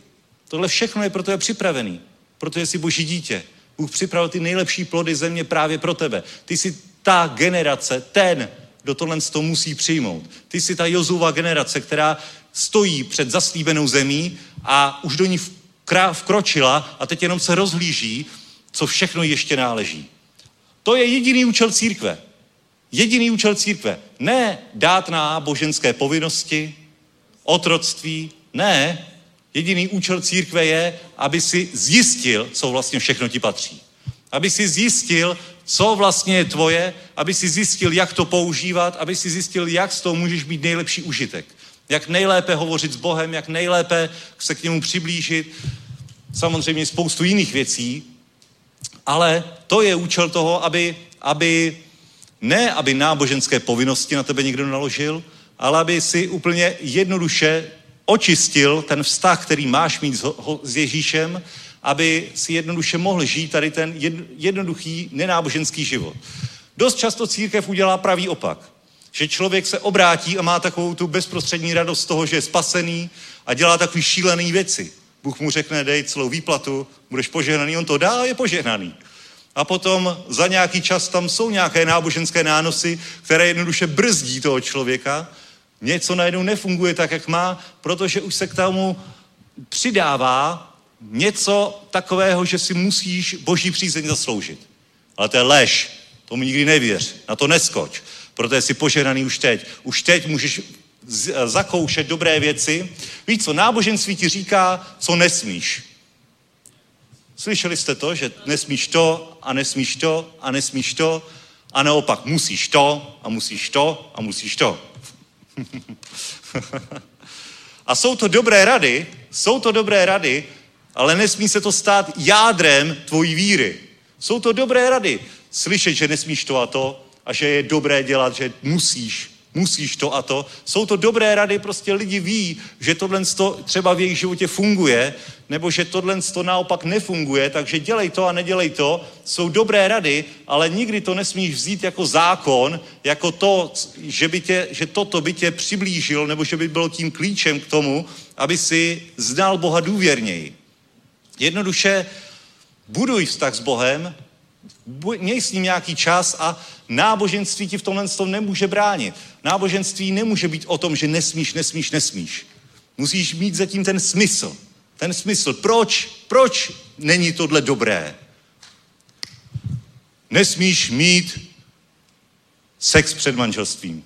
Tohle všechno je pro tebe připravený, protože jsi boží dítě. Bůh připravil ty nejlepší plody země právě pro tebe. Ty jsi ta generace, ten, kdo tohle to musí přijmout. Ty jsi ta Jozua generace, která stojí před zaslíbenou zemí a už do ní vkročila a teď jenom se rozhlíží, co všechno ještě náleží. To je jediný účel církve. Jediný účel církve. Ne dát na boženské povinnosti, otroctví, ne. Jediný účel církve je, aby si zjistil, co vlastně všechno ti patří. Aby si zjistil, co vlastně je tvoje, aby si zjistil, jak to používat, aby si zjistil, jak z toho můžeš mít nejlepší užitek. Jak nejlépe hovořit s Bohem, jak nejlépe se k němu přiblížit. Samozřejmě spoustu jiných věcí, ale to je účel toho, aby, aby ne, aby náboženské povinnosti na tebe někdo naložil, ale aby si úplně jednoduše očistil ten vztah, který máš mít s, ho- s Ježíšem, aby si jednoduše mohl žít tady ten jed- jednoduchý nenáboženský život. Dost často církev udělá pravý opak. Že člověk se obrátí a má takovou tu bezprostřední radost z toho, že je spasený a dělá takový šílený věci. Bůh mu řekne, dej celou výplatu, budeš požehnaný, on to dá a je požehnaný. A potom za nějaký čas tam jsou nějaké náboženské nánosy, které jednoduše brzdí toho člověka. Něco najednou nefunguje tak, jak má, protože už se k tomu přidává něco takového, že si musíš boží přízeň zasloužit. Ale to je lež. Tomu nikdy nevěř. Na to neskoč. Protože jsi požehnaný už teď. Už teď můžeš z- zakoušet dobré věci. Víš co, náboženství ti říká, co nesmíš. Slyšeli jste to, že nesmíš to a nesmíš to a nesmíš to a naopak musíš to a musíš to a musíš to. a jsou to dobré rady, jsou to dobré rady, ale nesmí se to stát jádrem tvojí víry. Jsou to dobré rady. Slyšet, že nesmíš to a to a že je dobré dělat, že musíš, musíš to a to. Jsou to dobré rady, prostě lidi ví, že tohle to třeba v jejich životě funguje, nebo že tohle to naopak nefunguje, takže dělej to a nedělej to. Jsou dobré rady, ale nikdy to nesmíš vzít jako zákon, jako to, že, by tě, že toto by tě přiblížil, nebo že by bylo tím klíčem k tomu, aby si znal Boha důvěrněji. Jednoduše buduj vztah s Bohem, Měj s ním nějaký čas a náboženství ti v tomhle tom nemůže bránit. Náboženství nemůže být o tom, že nesmíš, nesmíš, nesmíš. Musíš mít zatím ten smysl. Ten smysl. Proč? Proč není tohle dobré? Nesmíš mít sex před manželstvím.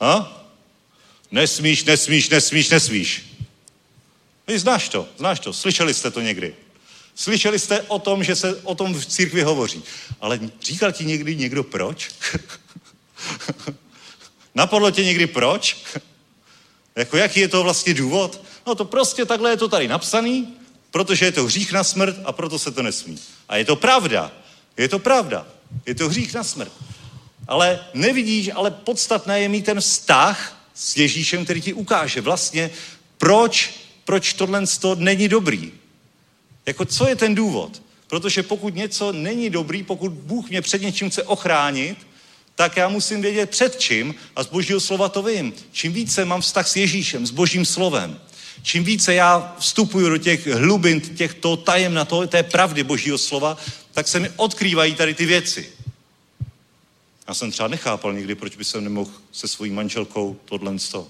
A? Nesmíš, nesmíš, nesmíš, nesmíš. Vy znáš to, znáš to, slyšeli jste to někdy. Slyšeli jste o tom, že se o tom v církvi hovoří. Ale říkal ti někdy někdo proč? Napadlo tě někdy proč? jako jaký je to vlastně důvod? No to prostě takhle je to tady napsaný, protože je to hřích na smrt a proto se to nesmí. A je to pravda. Je to pravda. Je to hřích na smrt. Ale nevidíš, ale podstatné je mít ten vztah s Ježíšem, který ti ukáže vlastně, proč, proč tohle není dobrý. Jako co je ten důvod? Protože pokud něco není dobrý, pokud Bůh mě před něčím chce ochránit, tak já musím vědět před čím a z božího slova to vím. Čím více mám vztah s Ježíšem, s božím slovem, čím více já vstupuju do těch hlubin, těchto tajem na to, té pravdy božího slova, tak se mi odkrývají tady ty věci. Já jsem třeba nechápal někdy, proč by jsem nemohl se svojí manželkou tohle to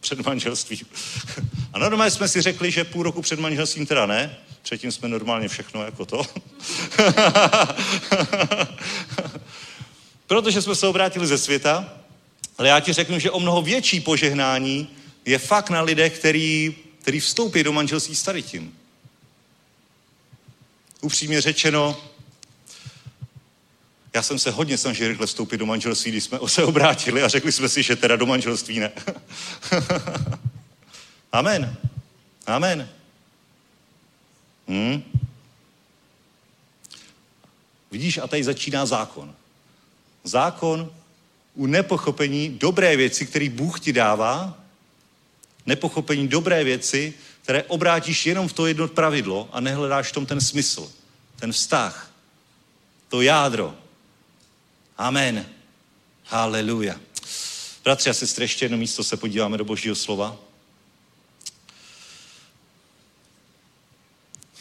před manželstvím. A normálně jsme si řekli, že půl roku před manželstvím teda ne, předtím jsme normálně všechno jako to. Protože jsme se obrátili ze světa, ale já ti řeknu, že o mnoho větší požehnání je fakt na lidech, který, který vstoupí do manželství s tady tím. Upřímně řečeno, já jsem se hodně snažil rychle vstoupit do manželství, když jsme se obrátili a řekli jsme si, že teda do manželství ne. Amen. Amen. Hmm? Vidíš, a tady začíná zákon. Zákon u nepochopení dobré věci, který Bůh ti dává, nepochopení dobré věci, které obrátíš jenom v to jedno pravidlo a nehledáš v tom ten smysl, ten vztah, to jádro. Amen. Haleluja. Bratři a sestry, ještě jedno místo se podíváme do Božího slova.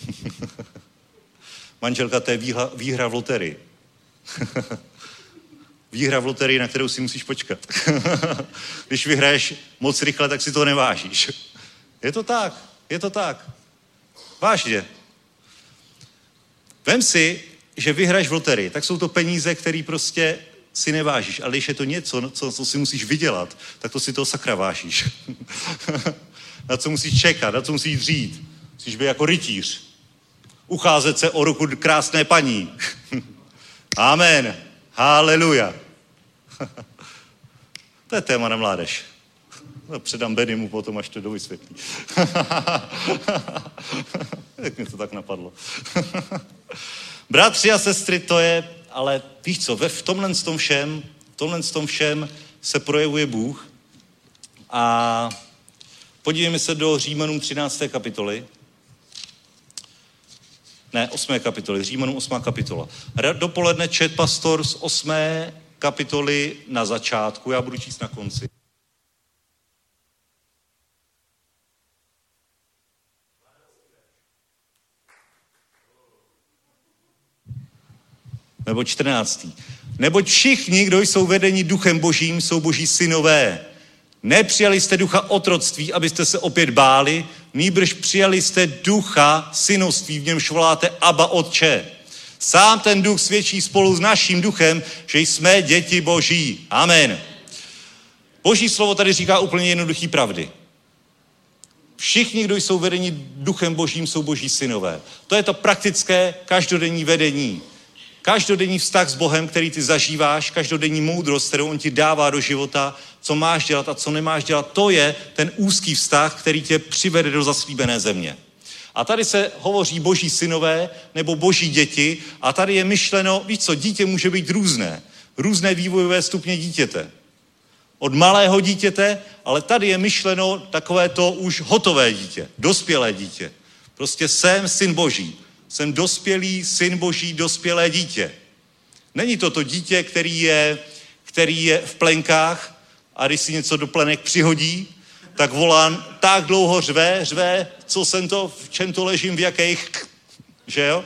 Manželka, to je výhra, výhra v loterii. výhra v loterii, na kterou si musíš počkat. Když vyhraješ moc rychle, tak si to nevážíš. Je to tak, je to tak. Vážně. Vem si, že vyhraješ v loterii, tak jsou to peníze, které prostě si nevážíš. Ale když je to něco, co, co si musíš vydělat, tak to si toho sakra vážíš. na co musíš čekat, na co musíš dřít. Musíš být jako rytíř. Ucházet se o ruku krásné paní. Amen. Haleluja. to je téma na mládež. To předám Bennymu potom, až to dovysvětlí. Jak mi to tak napadlo. Bratři a sestry, to je, ale víš co, ve v tomhle tom všem, v tomhle tom všem se projevuje Bůh. A podívejme se do Římanům 13. kapitoly. Ne, 8. kapitoly, Římanům 8. kapitola. Dopoledne čet pastor z 8. kapitoly na začátku, já budu číst na konci. Nebo 14. Neboť všichni, kdo jsou vedeni duchem božím, jsou boží synové. Nepřijali jste ducha otroctví, abyste se opět báli, nýbrž přijali jste ducha synoství, v němž voláte Abba Otče. Sám ten duch svědčí spolu s naším duchem, že jsme děti boží. Amen. Boží slovo tady říká úplně jednoduchý pravdy. Všichni, kdo jsou vedeni duchem božím, jsou boží synové. To je to praktické každodenní vedení. Každodenní vztah s Bohem, který ty zažíváš, každodenní moudrost, kterou on ti dává do života, co máš dělat a co nemáš dělat, to je ten úzký vztah, který tě přivede do zaslíbené země. A tady se hovoří boží synové nebo boží děti a tady je myšleno, víš co, dítě může být různé. Různé vývojové stupně dítěte. Od malého dítěte, ale tady je myšleno takové to už hotové dítě, dospělé dítě. Prostě jsem syn boží. Jsem dospělý syn boží, dospělé dítě. Není to to dítě, který je, který je v plenkách a když si něco do plenek přihodí, tak volá, tak dlouho řve, řve, co jsem to, v čem to ležím, v jakých, že jo?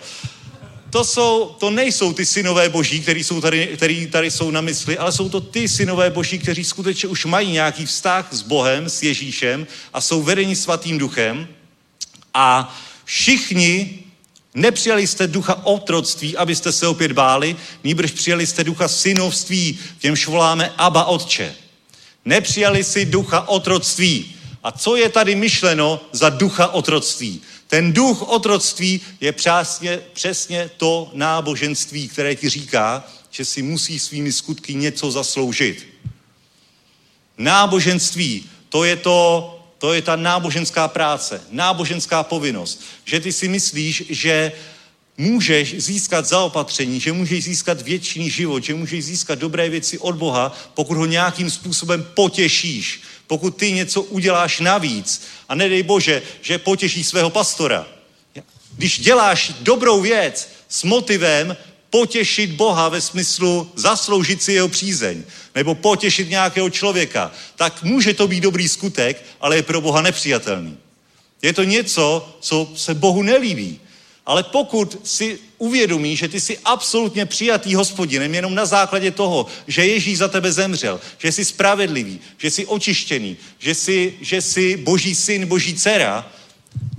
to, jsou, to nejsou ty synové boží, který jsou tady, který tady jsou na mysli, ale jsou to ty synové boží, kteří skutečně už mají nějaký vztah s Bohem, s Ježíšem a jsou vedeni svatým duchem. A všichni nepřijali jste ducha otroctví, abyste se opět báli, nýbrž přijali jste ducha synovství, v němž voláme Abba Otče. Nepřijali si ducha otroctví. A co je tady myšleno za ducha otroctví? Ten duch otroctví je přesně, přesně to náboženství, které ti říká, že si musí svými skutky něco zasloužit. Náboženství, to je to, to je ta náboženská práce, náboženská povinnost. Že ty si myslíš, že můžeš získat zaopatření, že můžeš získat věčný život, že můžeš získat dobré věci od Boha, pokud ho nějakým způsobem potěšíš, pokud ty něco uděláš navíc a nedej Bože, že potěšíš svého pastora. Když děláš dobrou věc s motivem potěšit Boha ve smyslu zasloužit si jeho přízeň, nebo potěšit nějakého člověka, tak může to být dobrý skutek, ale je pro Boha nepřijatelný. Je to něco, co se Bohu nelíbí. Ale pokud si uvědomí, že ty jsi absolutně přijatý hospodinem jenom na základě toho, že Ježíš za tebe zemřel, že jsi spravedlivý, že jsi očištěný, že jsi, že jsi boží syn, boží dcera,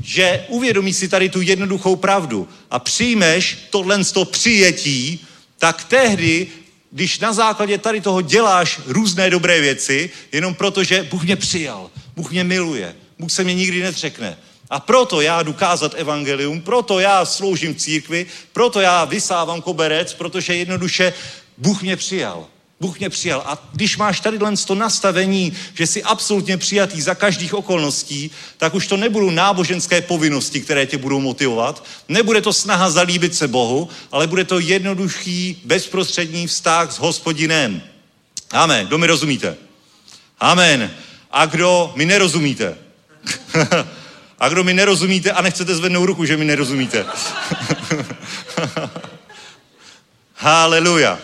že uvědomí si tady tu jednoduchou pravdu a přijmeš tohle z toho přijetí, tak tehdy, když na základě tady toho děláš různé dobré věci, jenom proto, že Bůh mě přijal, Bůh mě miluje, Bůh se mě nikdy netřekne, a proto já jdu kázat evangelium, proto já sloužím církvi, proto já vysávám koberec, protože jednoduše Bůh mě přijal. Bůh mě přijal. A když máš tady to nastavení, že jsi absolutně přijatý za každých okolností, tak už to nebudou náboženské povinnosti, které tě budou motivovat. Nebude to snaha zalíbit se Bohu, ale bude to jednoduchý, bezprostřední vztah s hospodinem. Amen. Kdo mi rozumíte? Amen. A kdo mi nerozumíte? A kdo mi nerozumíte a nechcete zvednout ruku, že mi nerozumíte. Haleluja.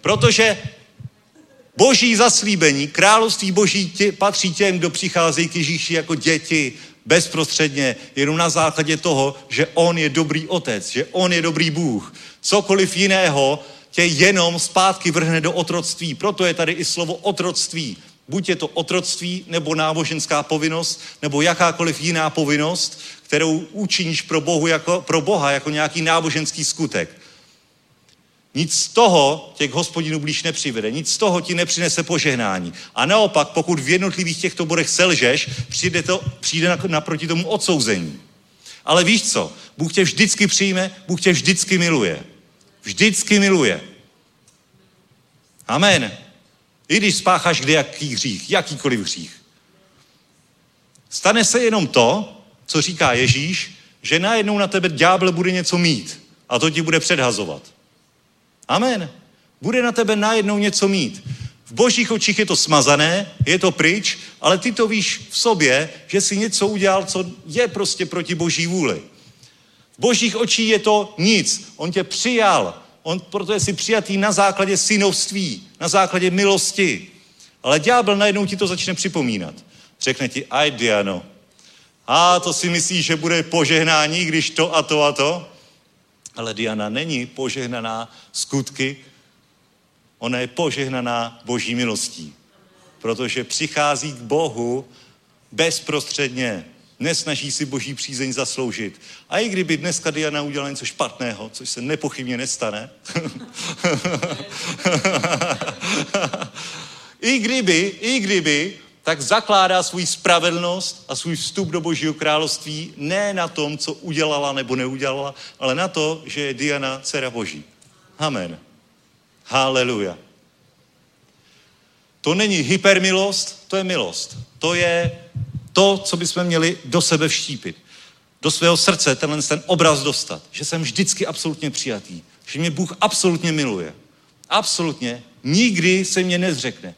Protože boží zaslíbení, království boží tě, patří těm, kdo přicházejí k Ježíši jako děti bezprostředně, jenom na základě toho, že on je dobrý otec, že on je dobrý Bůh. Cokoliv jiného tě jenom zpátky vrhne do otroctví. Proto je tady i slovo otroctví. Buď je to otroctví, nebo náboženská povinnost, nebo jakákoliv jiná povinnost, kterou učiníš pro, Bohu jako, pro Boha jako nějaký náboženský skutek. Nic z toho tě k hospodinu blíž nepřivede, nic z toho ti nepřinese požehnání. A naopak, pokud v jednotlivých těchto bodech selžeš, přijde, to, přijde naproti tomu odsouzení. Ale víš co? Bůh tě vždycky přijme, Bůh tě vždycky miluje. Vždycky miluje. Amen. I když spácháš kde jaký hřích, jakýkoliv hřích. Stane se jenom to, co říká Ježíš, že najednou na tebe ďábel bude něco mít a to ti bude předhazovat. Amen. Bude na tebe najednou něco mít. V božích očích je to smazané, je to pryč, ale ty to víš v sobě, že si něco udělal, co je prostě proti boží vůli. V božích očích je to nic. On tě přijal. On, proto je si přijatý na základě synovství, na základě milosti. Ale ďábel najednou ti to začne připomínat. Řekne ti, aj Diano, a to si myslíš, že bude požehnání, když to a to a to? Ale Diana není požehnaná skutky, ona je požehnaná boží milostí. Protože přichází k Bohu bezprostředně. Nesnaží si boží přízeň zasloužit. A i kdyby dneska Diana udělala něco špatného, což se nepochybně nestane, i kdyby, i kdyby, tak zakládá svůj spravedlnost a svůj vstup do Božího království ne na tom, co udělala nebo neudělala, ale na to, že je Diana dcera Boží. Amen. Haleluja. To není hypermilost, to je milost. To je to, co bychom měli do sebe vštípit. Do svého srdce tenhle ten obraz dostat. Že jsem vždycky absolutně přijatý. Že mě Bůh absolutně miluje. Absolutně. Nikdy se mě nezřekne.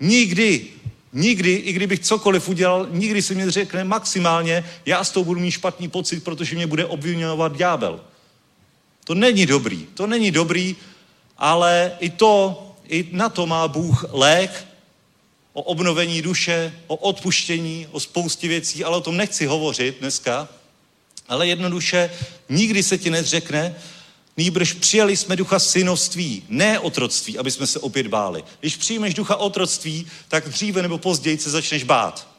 Nikdy. Nikdy, i kdybych cokoliv udělal, nikdy se mě řekne maximálně, já s tou budu mít špatný pocit, protože mě bude obvinovat ďábel. To není dobrý. To není dobrý, ale i to, i na to má Bůh lék, o obnovení duše, o odpuštění, o spoustě věcí, ale o tom nechci hovořit dneska, ale jednoduše nikdy se ti nezřekne, Nýbrž přijali jsme ducha synovství, ne otroctví, aby jsme se opět báli. Když přijmeš ducha otroctví, tak dříve nebo později se začneš bát.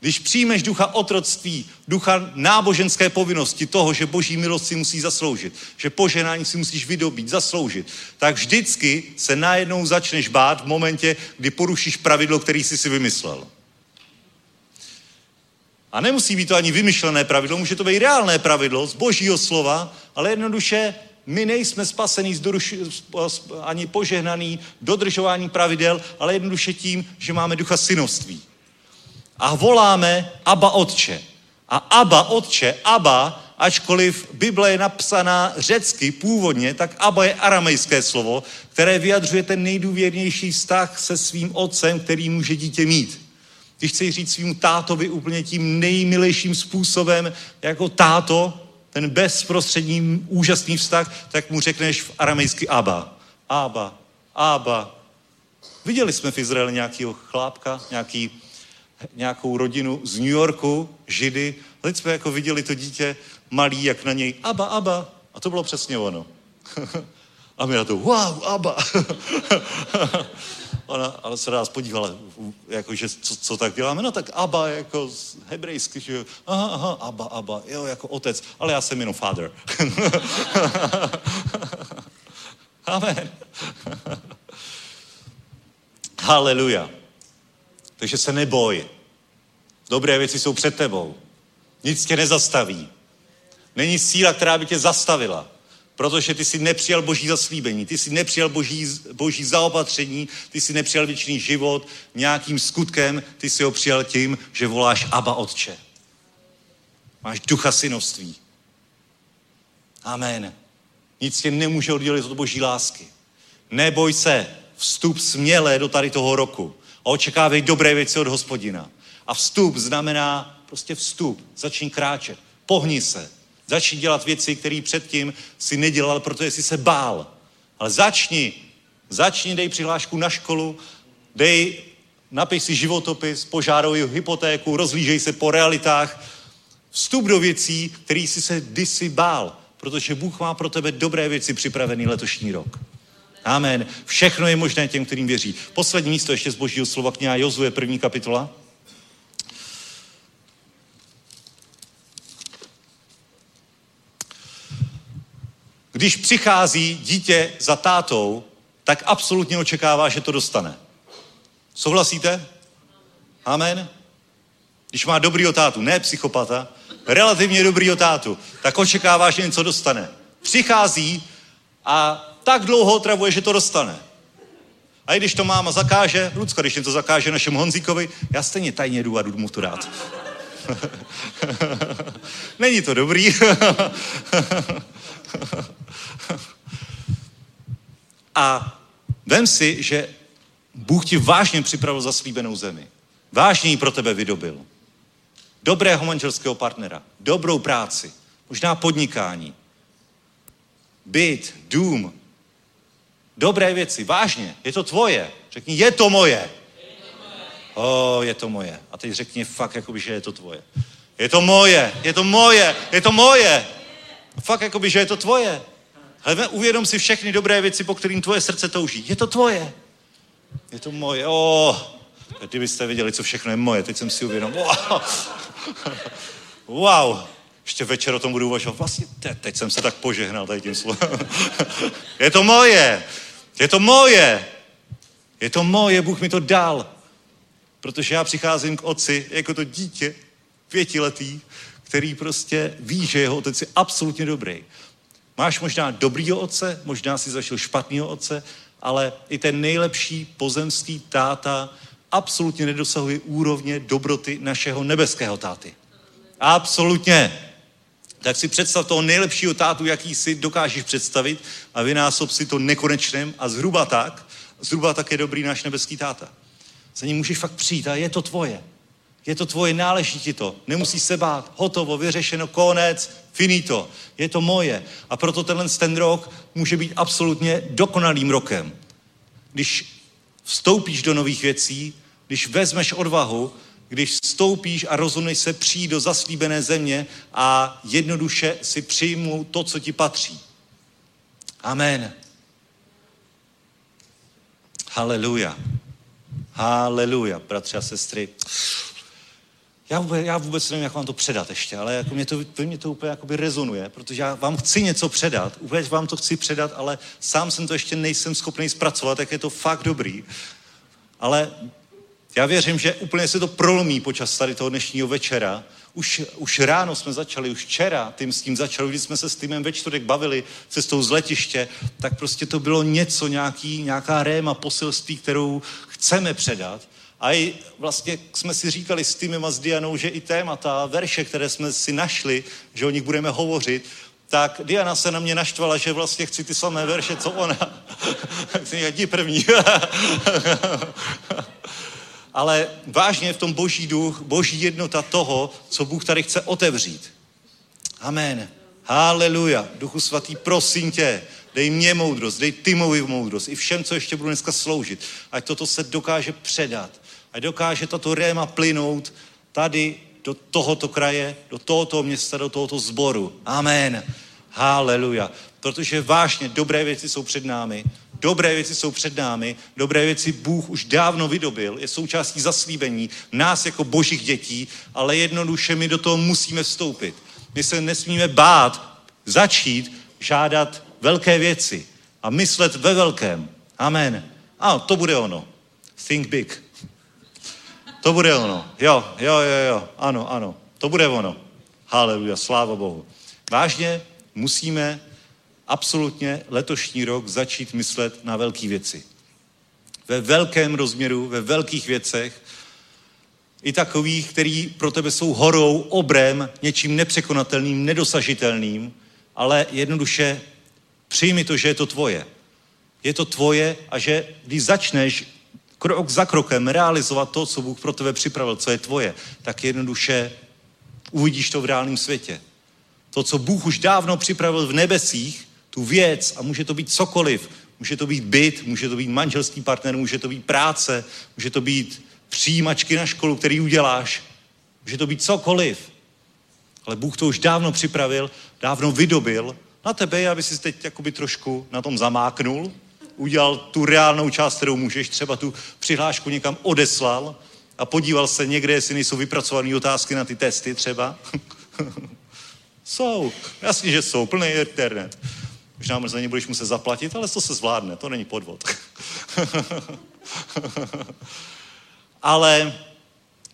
Když přijmeš ducha otroctví, ducha náboženské povinnosti toho, že boží milost si musí zasloužit, že poženání si musíš vydobít, zasloužit, tak vždycky se najednou začneš bát v momentě, kdy porušíš pravidlo, který jsi si vymyslel. A nemusí být to ani vymyšlené pravidlo, může to být reálné pravidlo z božího slova, ale jednoduše my nejsme spasení ani požehnaný dodržování pravidel, ale jednoduše tím, že máme ducha synovství. A voláme Abba Otče. A Abba Otče, Abba, ačkoliv Bible je napsaná řecky původně, tak Abba je aramejské slovo, které vyjadřuje ten nejdůvěrnější vztah se svým otcem, který může dítě mít. Když chceš říct svým tátovi úplně tím nejmilejším způsobem, jako táto, ten bezprostřední úžasný vztah, tak mu řekneš v aramejsky Abba. Abba, Abba. Viděli jsme v Izraeli nějakého chlápka, nějaký, nějakou rodinu z New Yorku, židy. Teď jsme jako viděli to dítě malý, jak na něj Abba, Abba. A to bylo přesně ono. A my na to, wow, Abba. Ona ale se nás podívala, jako, že co, co, tak děláme, no tak Abba jako z hebrejsky, že aha, aha, Abba, Abba, jo, jako otec, ale já jsem jenom father. Amen. Haleluja. Takže se neboj. Dobré věci jsou před tebou. Nic tě nezastaví. Není síla, která by tě zastavila. Protože ty jsi nepřijal boží zaslíbení, ty jsi nepřijal boží, boží zaopatření, ty jsi nepřijal věčný život nějakým skutkem, ty jsi ho přijal tím, že voláš Abba Otče. Máš ducha synovství. Amen. Nic tě nemůže oddělit od boží lásky. Neboj se, vstup směle do tady toho roku a očekávej dobré věci od hospodina. A vstup znamená prostě vstup. Začni kráčet. Pohni se. Začni dělat věci, které předtím si nedělal, protože jsi se bál. Ale začni. Začni, dej přihlášku na školu, dej, napiš si životopis, požádej hypotéku, rozlížej se po realitách. Vstup do věcí, který jsi se kdysi bál, protože Bůh má pro tebe dobré věci připravený letošní rok. Amen. Všechno je možné těm, kterým věří. Poslední místo ještě z božího slova kniha Jozue, první kapitola. Když přichází dítě za tátou, tak absolutně očekává, že to dostane. Souhlasíte? Amen. Když má dobrýho tátu, ne psychopata, relativně dobrýho tátu, tak očekává, že něco dostane. Přichází a tak dlouho otravuje, že to dostane. A i když to máma zakáže, Lucka, když to zakáže našemu Honzíkovi, já stejně tajně jdu a jdu mu to dát. Není to dobrý. a vem si, že Bůh ti vážně připravil zaslíbenou zemi. Vážně ji pro tebe vydobil. Dobrého manželského partnera, dobrou práci, možná podnikání, byt, dům, dobré věci, vážně, je to tvoje. Řekni, je to moje. O, je to moje. A teď řekni fakt, jakoby, že je to tvoje. Je to moje, je to moje, je to moje. Fakt, jakoby, že je to tvoje. Ale uvědom si všechny dobré věci, po kterým tvoje srdce touží. Je to tvoje. Je to moje. O, kdybyste viděli, co všechno je moje, teď jsem si uvědomil. Wow. wow. Ještě večer o tom budu uvažovat. Vlastně te, teď jsem se tak požehnal tady tím slovem. je to moje. Je to moje. Je to moje, Bůh mi to dal. Protože já přicházím k otci jako to dítě, pětiletý, který prostě ví, že jeho otec je absolutně dobrý. Máš možná dobrýho otce, možná si zašel špatného otce, ale i ten nejlepší pozemský táta absolutně nedosahuje úrovně dobroty našeho nebeského táty. Absolutně. Tak si představ toho nejlepšího tátu, jaký si dokážeš představit a vynásob si to nekonečném a zhruba tak, zhruba tak je dobrý náš nebeský táta. Za ním můžeš fakt přijít a je to tvoje. Je to tvoje, náleží ti to. Nemusíš se bát. Hotovo, vyřešeno, konec, finito. Je to moje. A proto tenhle ten rok může být absolutně dokonalým rokem. Když vstoupíš do nových věcí, když vezmeš odvahu, když vstoupíš a rozhodneš se přijít do zaslíbené země a jednoduše si přijmout to, co ti patří. Amen. Haleluja. Haleluja, bratři a sestry. Já vůbec, já vůbec nevím, jak vám to předat ještě, ale jako mě to, mě to úplně jakoby rezonuje, protože já vám chci něco předat, úplně vám to chci předat, ale sám jsem to ještě nejsem schopný zpracovat, jak je to fakt dobrý. Ale já věřím, že úplně se to prolomí počas tady toho dnešního večera. Už, už ráno jsme začali, už včera tím s tím začali, když jsme se s týmem ve čtvrtek bavili cestou z letiště, tak prostě to bylo něco, nějaký, nějaká réma poselství, kterou chceme předat. A i vlastně jsme si říkali s týmem a s Dianou, že i témata, verše, které jsme si našli, že o nich budeme hovořit, tak Diana se na mě naštvala, že vlastně chci ty samé verše, co ona. tak si jdi první. Ale vážně v tom boží duch, boží jednota toho, co Bůh tady chce otevřít. Amen. Haleluja. Duchu svatý, prosím tě, dej mě moudrost, dej Timovi moudrost, i všem, co ještě budu dneska sloužit. Ať toto se dokáže předat. Ať dokáže tato réma plynout tady do tohoto kraje, do tohoto města, do tohoto sboru. Amen. Haleluja. Protože vážně dobré věci jsou před námi. Dobré věci jsou před námi, dobré věci Bůh už dávno vydobil, je součástí zaslíbení nás jako božích dětí, ale jednoduše my do toho musíme vstoupit. My se nesmíme bát začít žádat velké věci a myslet ve velkém. Amen. A to bude ono. Think big. To bude ono. Jo, jo, jo, jo. Ano, ano. To bude ono. Haleluja, sláva Bohu. Vážně musíme absolutně letošní rok začít myslet na velké věci. Ve velkém rozměru, ve velkých věcech, i takových, který pro tebe jsou horou, obrem, něčím nepřekonatelným, nedosažitelným, ale jednoduše přijmi to, že je to tvoje. Je to tvoje a že když začneš krok za krokem realizovat to, co Bůh pro tebe připravil, co je tvoje, tak jednoduše uvidíš to v reálném světě. To, co Bůh už dávno připravil v nebesích, tu věc a může to být cokoliv. Může to být byt, může to být manželský partner, může to být práce, může to být přijímačky na školu, který uděláš. Může to být cokoliv. Ale Bůh to už dávno připravil, dávno vydobil na tebe, aby si teď jakoby trošku na tom zamáknul, udělal tu reálnou část, kterou můžeš, třeba tu přihlášku někam odeslal a podíval se někde, jestli nejsou vypracované otázky na ty testy třeba. jsou, jasně, že jsou, plný internet. Možná za ně budeš muset zaplatit, ale to se zvládne, to není podvod. ale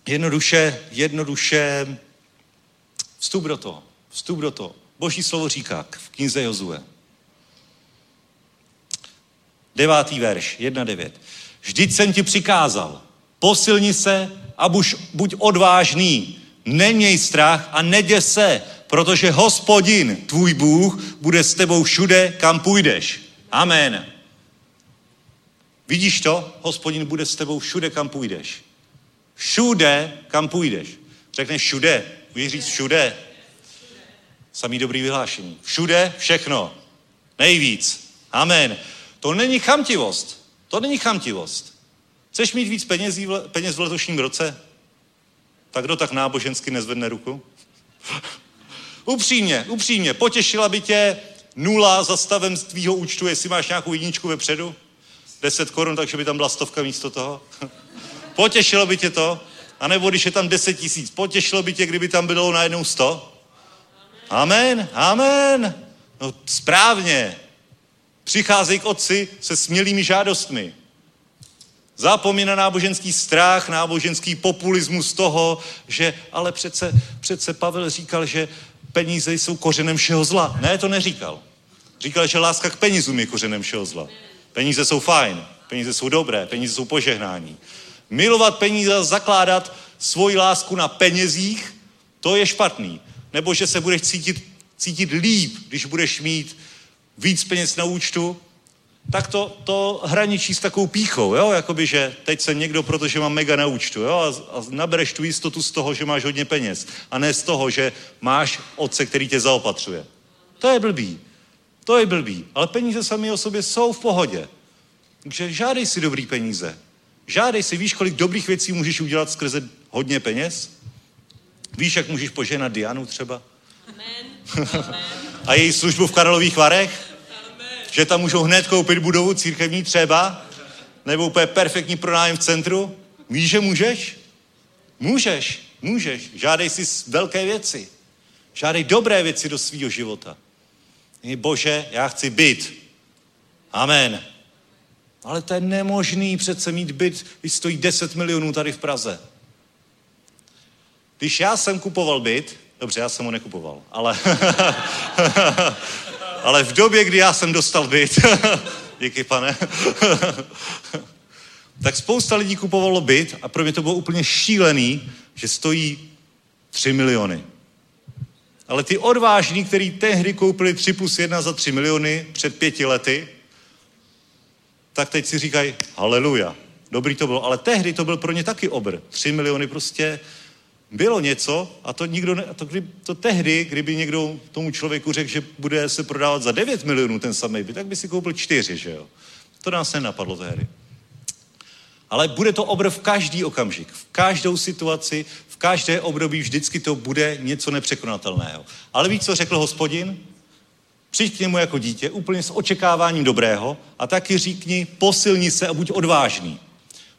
jednoduše, jednoduše vstup do toho. Vstup do toho. Boží slovo říká v knize Jozue. Devátý verš, 1.9. Vždyť jsem ti přikázal, posilni se a buď, buď odvážný, neměj strach a neděs se, protože hospodin, tvůj Bůh, bude s tebou všude, kam půjdeš. Amen. Vidíš to? Hospodin bude s tebou všude, kam půjdeš. Všude, kam půjdeš. Řekneš všude. Můžeš říct všude. Samý dobrý vyhlášení. Všude, všechno. Nejvíc. Amen. To není chamtivost. To není chamtivost. Chceš mít víc peněz, peněz v letošním roce? Tak kdo tak nábožensky nezvedne ruku? Upřímně, upřímně, potěšila by tě nula za stavem z tvýho účtu, jestli máš nějakou jedničku vepředu? 10 korun, takže by tam byla stovka místo toho? Potěšilo by tě to? A nebo když je tam 10 tisíc, potěšilo by tě, kdyby tam bylo najednou 100? Amen, amen. No správně. Přicházej k otci se smělými žádostmi. Zapomíná náboženský strach, náboženský populismus toho, že ale přece, přece Pavel říkal, že peníze jsou kořenem všeho zla. Ne, to neříkal. Říkal, že láska k penězům je kořenem všeho zla. Peníze jsou fajn, peníze jsou dobré, peníze jsou požehnání. Milovat peníze zakládat svoji lásku na penězích, to je špatný. Nebo že se budeš cítit, cítit líp, když budeš mít víc peněz na účtu, tak to, to hraničí s takovou píchou, jo? Jakoby, že teď jsem někdo, protože mám mega na účtu, jo? A, a nabereš tu jistotu z toho, že máš hodně peněz. A ne z toho, že máš otce, který tě zaopatřuje. To je blbý. To je blbý. Ale peníze sami o sobě jsou v pohodě. Takže žádej si dobrý peníze. Žádej si, víš, kolik dobrých věcí můžeš udělat skrze hodně peněz? Víš, jak můžeš poženat Dianu třeba? A její službu v Karlových Varech? Že tam můžou hned koupit budovu církevní třeba? Nebo úplně perfektní pronájem v centru? Víš, že můžeš? Můžeš, můžeš. Žádej si velké věci. Žádej dobré věci do svého života. Bože, já chci byt. Amen. Ale to je nemožný přece mít byt, když stojí 10 milionů tady v Praze. Když já jsem kupoval byt, dobře, já jsem ho nekupoval, ale, ale v době, kdy já jsem dostal byt, díky pane, tak spousta lidí kupovalo byt a pro mě to bylo úplně šílený, že stojí 3 miliony. Ale ty odvážní, který tehdy koupili 3 plus 1 za 3 miliony před pěti lety, tak teď si říkají, haleluja, dobrý to bylo. Ale tehdy to byl pro ně taky obr. 3 miliony prostě bylo něco a to, nikdo ne, a to, kdy, to tehdy, kdyby někdo tomu člověku řekl, že bude se prodávat za 9 milionů ten samý byt, tak by si koupil 4, že jo. To nás nenapadlo tehdy. Ale bude to obr v každý okamžik, v každou situaci, v každé období vždycky to bude něco nepřekonatelného. Ale víš, co řekl hospodin? Přijď k němu jako dítě, úplně s očekáváním dobrého a taky říkni, posilni se a buď odvážný.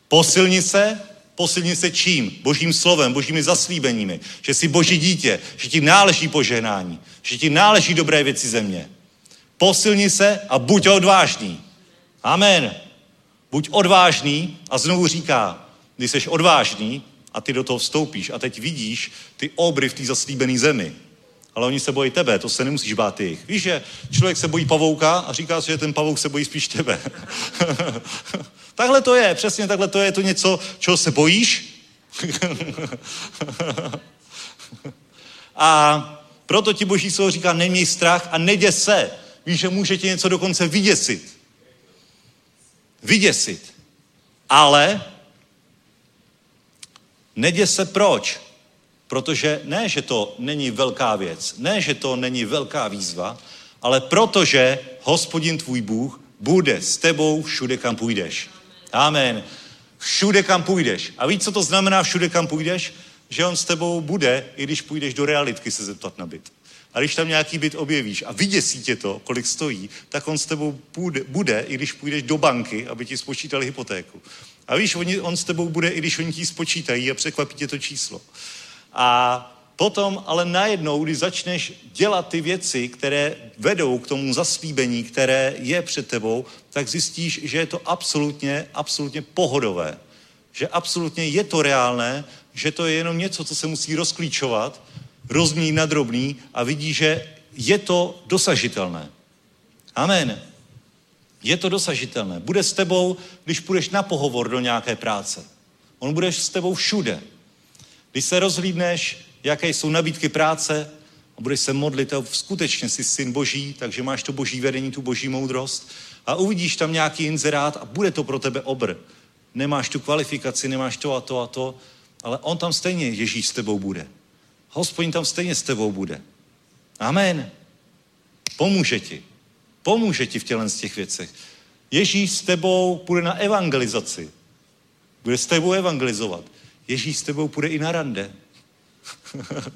Posilni se, posilni se čím? Božím slovem, božími zaslíbeními. Že jsi boží dítě, že ti náleží požehnání, že ti náleží dobré věci země. Posilni se a buď odvážný. Amen. Buď odvážný a znovu říká, když jsi odvážný a ty do toho vstoupíš a teď vidíš ty obry v té zaslíbené zemi. Ale oni se bojí tebe, to se nemusíš bát jich. Víš, že člověk se bojí pavouka a říká si, že ten pavouk se bojí spíš tebe. takhle to je, přesně takhle to je, je to něco, čeho se bojíš. a proto ti boží slovo říká, neměj strach a neděs se. Víš, že může tě něco dokonce vyděsit. Vyděsit. Ale neděs se proč? Protože ne, že to není velká věc, ne, že to není velká výzva, ale protože hospodin tvůj Bůh bude s tebou všude, kam půjdeš. Amen. Všude, kam půjdeš. A víš, co to znamená všude, kam půjdeš? Že on s tebou bude, i když půjdeš do realitky se zeptat na byt. A když tam nějaký byt objevíš a vyděsí tě to, kolik stojí, tak on s tebou bude, bude i když půjdeš do banky, aby ti spočítali hypotéku. A víš, on, on s tebou bude, i když oni ti spočítají a překvapí tě to číslo. A potom ale najednou, když začneš dělat ty věci, které vedou k tomu zaslíbení, které je před tebou, tak zjistíš, že je to absolutně, absolutně pohodové. Že absolutně je to reálné, že to je jenom něco, co se musí rozklíčovat, rozměnit na drobný a vidí, že je to dosažitelné. Amen. Je to dosažitelné. Bude s tebou, když půjdeš na pohovor do nějaké práce. On bude s tebou všude. Když se rozhlídneš, jaké jsou nabídky práce a budeš se modlit a skutečně jsi syn boží, takže máš to boží vedení, tu boží moudrost a uvidíš tam nějaký inzerát a bude to pro tebe obr. Nemáš tu kvalifikaci, nemáš to a to a to, ale on tam stejně, Ježíš s tebou bude. Hospodin tam stejně s tebou bude. Amen. Pomůže ti. Pomůže ti v tělen z těch věcech. Ježíš s tebou půjde na evangelizaci. Bude s tebou evangelizovat. Ježíš s tebou půjde i na rande.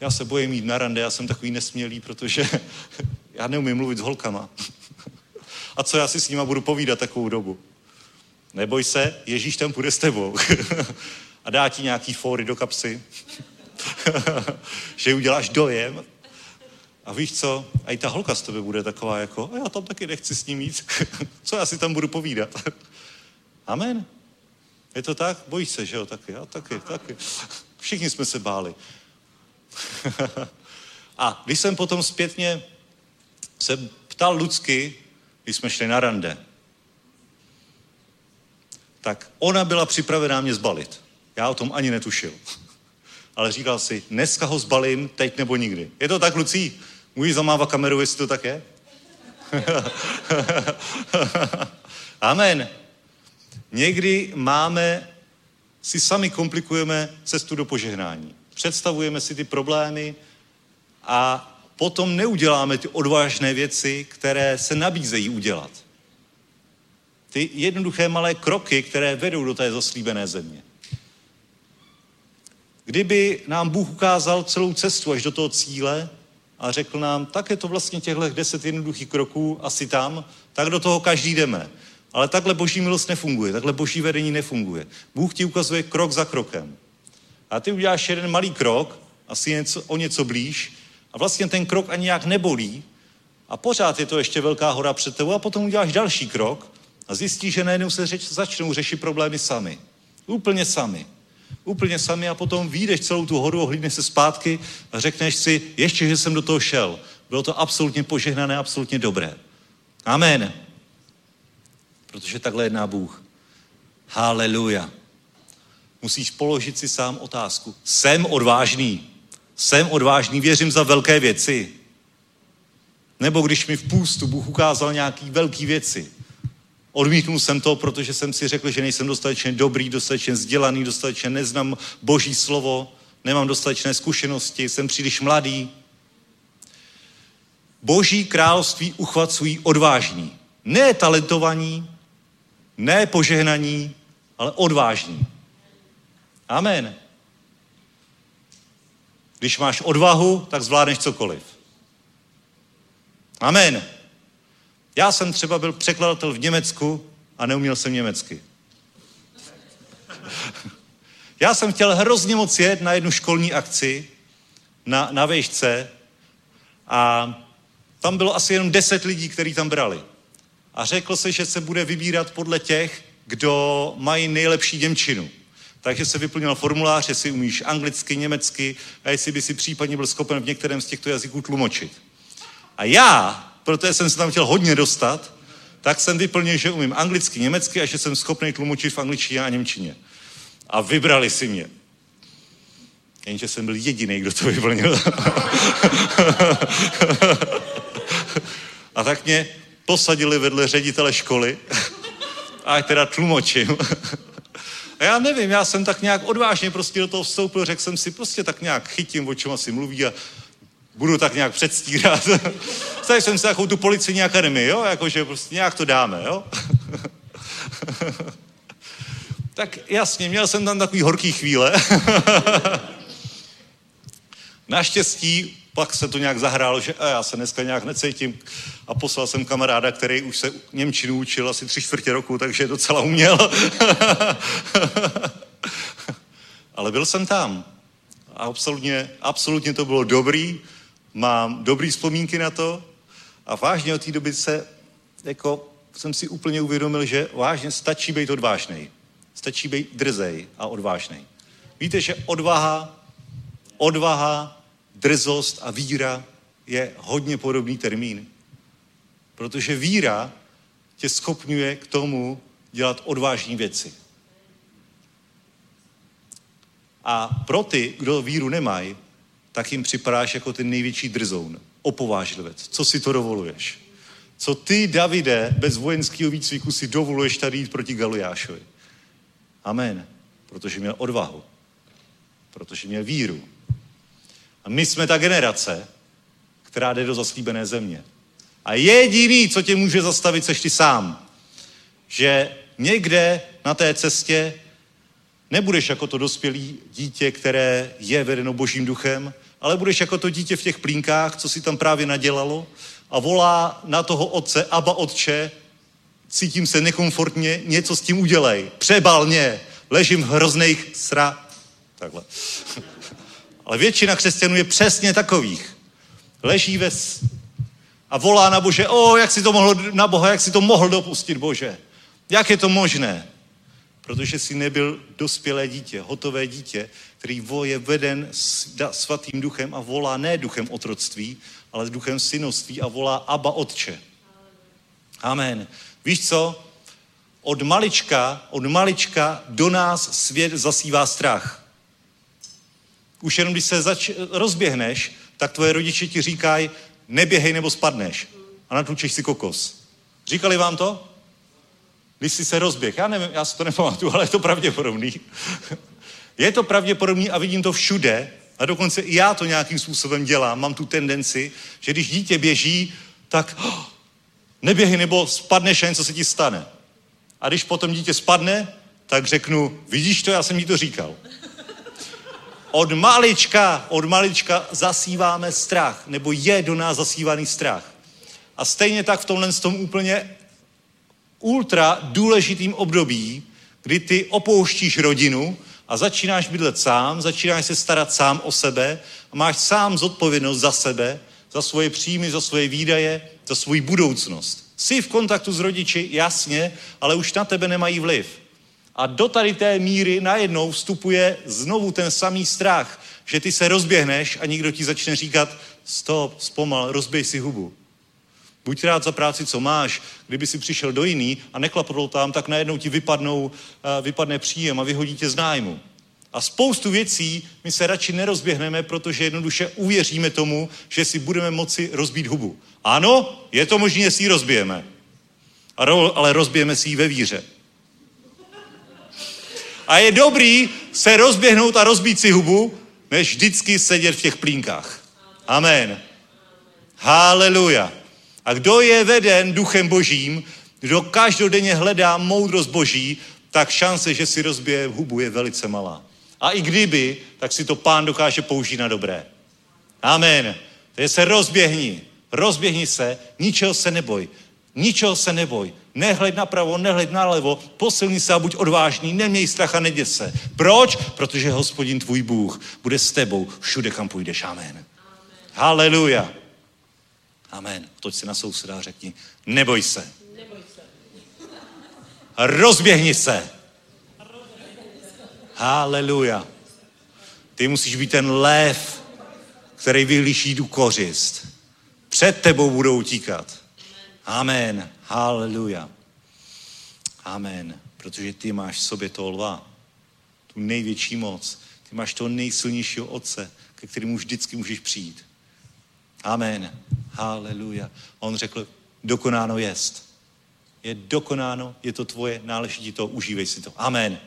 já se bojím jít na rande, já jsem takový nesmělý, protože já neumím mluvit s holkama. A co já si s nima budu povídat takovou dobu? Neboj se, Ježíš tam půjde s tebou. A dá ti nějaký fóry do kapsy. že uděláš dojem. A víš co? A i ta holka z tebe bude taková jako, a já tam taky nechci s ním jít. co já si tam budu povídat? Amen. Je to tak? Bojíš se, že jo? Taky, já taky, taky. Všichni jsme se báli. a když jsem potom zpětně se ptal Lucky, když jsme šli na rande, tak ona byla připravená mě zbalit. Já o tom ani netušil. Ale říkal si, dneska ho zbalím, teď nebo nikdy. Je to tak, Lucí? Můžeš zamávat kameru, jestli to tak je? Amen. Někdy máme, si sami komplikujeme cestu do požehnání. Představujeme si ty problémy a potom neuděláme ty odvážné věci, které se nabízejí udělat. Ty jednoduché malé kroky, které vedou do té zaslíbené země. Kdyby nám Bůh ukázal celou cestu až do toho cíle a řekl nám, tak je to vlastně těchto deset jednoduchých kroků, asi tam, tak do toho každý jdeme. Ale takhle boží milost nefunguje, takhle boží vedení nefunguje. Bůh ti ukazuje krok za krokem. A ty uděláš jeden malý krok, asi něco, o něco blíž, a vlastně ten krok ani jak nebolí, a pořád je to ještě velká hora před tebou, a potom uděláš další krok a zjistíš, že najednou se řeč, začnou řešit problémy sami. Úplně sami. Úplně sami a potom vyjdeš celou tu horu, ohlídneš se zpátky a řekneš si, ještě, že jsem do toho šel. Bylo to absolutně požehnané, absolutně dobré. Amen. Protože takhle jedná Bůh. Haleluja. Musíš položit si sám otázku. Jsem odvážný. Jsem odvážný, věřím za velké věci. Nebo když mi v půstu Bůh ukázal nějaký velké věci. Odmítnul jsem to, protože jsem si řekl, že nejsem dostatečně dobrý, dostatečně vzdělaný, dostatečně neznám Boží slovo, nemám dostatečné zkušenosti, jsem příliš mladý. Boží království uchvacují odvážní. Ne talentovaní, ne požehnaní, ale odvážní. Amen. Když máš odvahu, tak zvládneš cokoliv. Amen. Já jsem třeba byl překladatel v Německu a neuměl jsem německy. Já jsem chtěl hrozně moc jet na jednu školní akci na, na vejšce a tam bylo asi jenom deset lidí, kteří tam brali. A řekl se, že se bude vybírat podle těch, kdo mají nejlepší Němčinu. Takže se vyplnil formulář, jestli umíš anglicky, německy a jestli by si případně byl schopen v některém z těchto jazyků tlumočit. A já, protože jsem se tam chtěl hodně dostat, tak jsem vyplnil, že umím anglicky, německy a že jsem schopný tlumočit v angličtině a němčině. A vybrali si mě. Jenže jsem byl jediný, kdo to vyplnil. a tak mě posadili vedle ředitele školy a teda tlumočím. A já nevím, já jsem tak nějak odvážně prostě do toho vstoupil, řekl jsem si, prostě tak nějak chytím, o čem asi mluví a budu tak nějak předstírat. Stali jsem si takovou tu policejní akademii, jo, jakože prostě nějak to dáme, jo. tak jasně, měl jsem tam takový horký chvíle. Naštěstí pak se to nějak zahrálo, že a já se dneska nějak necítím a poslal jsem kamaráda, který už se Němčinu učil asi tři čtvrtě roku, takže docela uměl. Ale byl jsem tam. A absolutně, absolutně to bylo dobrý, mám dobrý vzpomínky na to a vážně od té doby se, jako jsem si úplně uvědomil, že vážně stačí být odvážnej. Stačí být drzej a odvážnej. Víte, že odvaha, odvaha, drzost a víra je hodně podobný termín. Protože víra tě schopňuje k tomu dělat odvážní věci. A pro ty, kdo víru nemají, tak jim připadáš jako ten největší drzoun, opovážlivec. Co si to dovoluješ? Co ty, Davide, bez vojenského výcviku si dovoluješ tady jít proti Galiášovi? Amen. Protože měl odvahu. Protože měl víru. A my jsme ta generace, která jde do zaslíbené země. A jediný, co tě může zastavit, seš ty sám. Že někde na té cestě nebudeš jako to dospělý dítě, které je vedeno božím duchem, ale budeš jako to dítě v těch plínkách, co si tam právě nadělalo a volá na toho otce, aba otče, cítím se nekomfortně, něco s tím udělej, přebal mě, ležím v hrozných sra... Takhle. Ale většina křesťanů je přesně takových. Leží ve a volá na Bože, o, jak si to mohl, na Boha, jak si to mohl dopustit, Bože. Jak je to možné? Protože si nebyl dospělé dítě, hotové dítě, který je veden svatým duchem a volá ne duchem otroctví, ale duchem synoství a volá Abba Otče. Amen. Víš co? Od malička, od malička do nás svět zasívá strach. Už jenom když se zač- rozběhneš, tak tvoje rodiče ti říkají, neběhej nebo spadneš. A natlučeš si kokos. Říkali vám to? Když jsi se rozběh. Já nevím, já si to nepamatuju, ale je to pravděpodobný. je to pravděpodobný a vidím to všude. A dokonce i já to nějakým způsobem dělám. Mám tu tendenci, že když dítě běží, tak oh, neběhej nebo spadneš a něco se ti stane. A když potom dítě spadne, tak řeknu, vidíš to, já jsem ti to říkal. Od malička, od malička zasíváme strach, nebo je do nás zasívaný strach. A stejně tak v tomhle tom úplně ultra důležitým období, kdy ty opouštíš rodinu a začínáš bydlet sám, začínáš se starat sám o sebe a máš sám zodpovědnost za sebe, za svoje příjmy, za svoje výdaje, za svou budoucnost. Jsi v kontaktu s rodiči, jasně, ale už na tebe nemají vliv. A do tady té míry najednou vstupuje znovu ten samý strach, že ty se rozběhneš a někdo ti začne říkat, stop, zpomal, rozbij si hubu. Buď rád za práci, co máš. Kdyby si přišel do jiný a neklapl tam, tak najednou ti vypadnou, eh, vypadne příjem a vyhodí tě z nájmu. A spoustu věcí my se radši nerozběhneme, protože jednoduše uvěříme tomu, že si budeme moci rozbít hubu. Ano, je to možné, že si ji rozbijeme. Ale rozbijeme si ji ve víře. A je dobrý se rozběhnout a rozbít si hubu, než vždycky sedět v těch plínkách. Amen. Haleluja. A kdo je veden duchem božím, kdo každodenně hledá moudrost boží, tak šance, že si rozbije hubu, je velice malá. A i kdyby, tak si to pán dokáže použít na dobré. Amen. Takže se rozběhni. Rozběhni se, ničeho se neboj. Ničeho se neboj. Nehled napravo, nehled nalevo, posilni se a buď odvážný, neměj strach a neděs se. Proč? Protože hospodin tvůj Bůh bude s tebou všude, kam půjdeš. Amen. Haleluja. Amen. Toť si na souseda a řekni, neboj se. Rozběhni se. Haleluja. Ty musíš být ten lev, který vyhlíší tu kořist. Před tebou budou utíkat. Amen. Haleluja. Amen. Protože ty máš v sobě toho lva. Tu největší moc. Ty máš toho nejsilnějšího otce, ke kterému vždycky můžeš přijít. Amen. Haleluja. On řekl, dokonáno jest. Je dokonáno, je to tvoje, náleží ti to, užívej si to. Amen.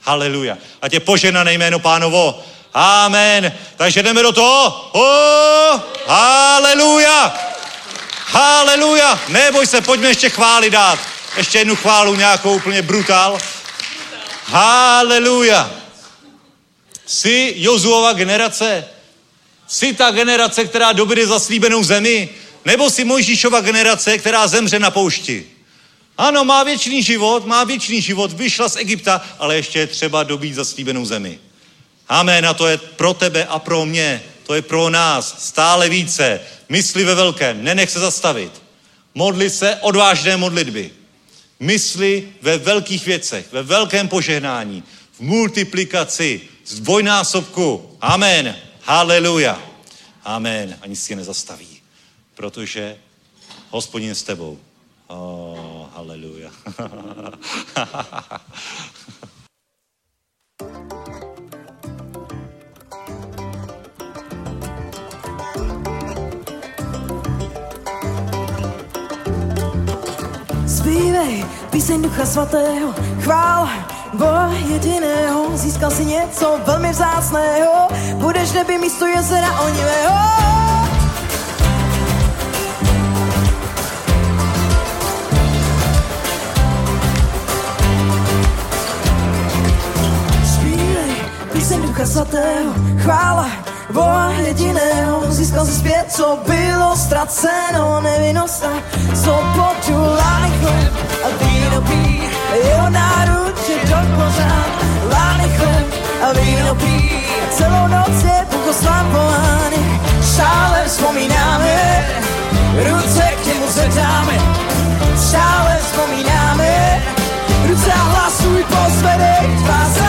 Haleluja. A tě poženané jméno pánovo. Amen. Takže jdeme do toho. Oh, haleluja. Haleluja. Neboj se, pojďme ještě chváli dát. Ještě jednu chválu, nějakou úplně brutál. Haleluja. Jsi Jozuova generace. Jsi ta generace, která dobře zaslíbenou zemi. Nebo jsi Mojžíšova generace, která zemře na poušti. Ano, má věčný život, má věčný život, vyšla z Egypta, ale ještě je třeba dobít zaslíbenou zemi. Amen, a to je pro tebe a pro mě, to je pro nás, stále více. Mysli ve velkém, nenech se zastavit. Modli se odvážné modlitby. Mysli ve velkých věcech, ve velkém požehnání, v multiplikaci, z dvojnásobku. Amen. Haleluja. Amen. Ani si nezastaví, protože hospodin s tebou. Oh, haleluja. Zpívej píseň Ducha Svatého, chvál Boha jediného, získal si něco velmi vzácného, budeš v nebi místo jezera onivého. Zpívej píseň Ducha Svatého, chvála Boha jediného, získal si zpět, co bylo ztraceno, nevinnost a svobodu, lány chleb a víno pí, jeho náruč je do pořád, lány chleb a víno pí, celou noc je Bůh oslavovaný, stále vzpomínáme, ruce k němu zvedáme, stále vzpomínáme, ruce a hlasuj pozvedej tvá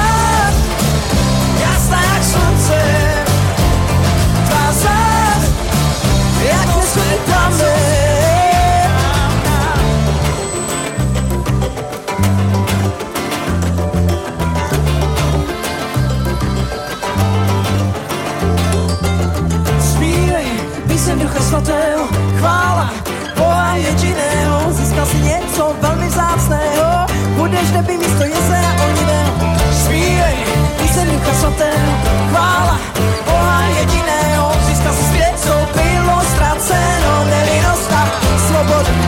píseň Ducha Svatého, chvála Boha jediného, získal si něco velmi vzácného, budeš v nebi místo jezera onivého. Zpívej píseň Ducha Svatého, chvála Boha jediného, získal si svět, co bylo ztraceno, nevinnost a svobodu.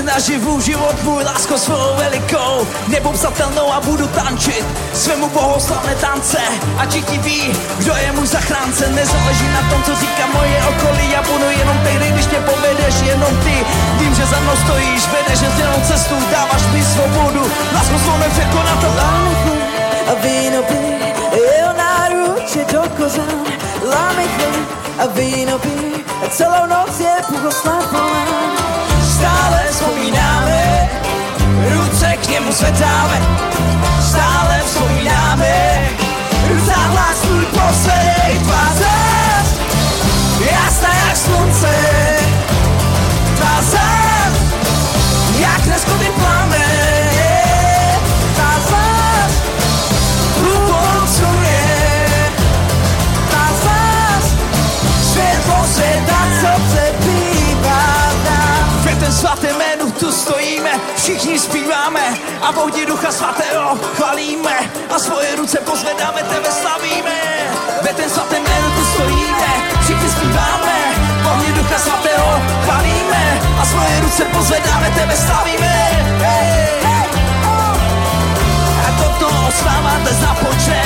Naživu život můj lásko svou velikou, nepopsatelnou a budu tančit svému bohoslavné tance. A ti ví, kdo je můj zachránce, nezáleží na tom, co říká moje okolí, já budu jenom tehdy, když mě povedeš, jenom ty. Vím, že za mnou stojíš, vedeš jedinou cestu, dáváš mi svobodu, lásko svou nepřekonatelnou. a víno pí, jeho náruč je do kořán. Chleb a víno pí, a celou noc je pochoslavován. Stále vzpomínáme, ruce k němu zvedáme, stále vzpomínáme, zahlas tvůj poslední tváře, jasná jak slunce, Ten svatém jménu tu stojíme, všichni zpíváme a ohni ducha svatého chvalíme a svoje ruce pozvedáme, tebe slavíme. Ve ten svatém jménu tu stojíme, všichni zpíváme, ohni ducha svatého chvalíme a svoje ruce pozvedáme, tebe slavíme. Hey, hey, oh. A toto osláva dnes započne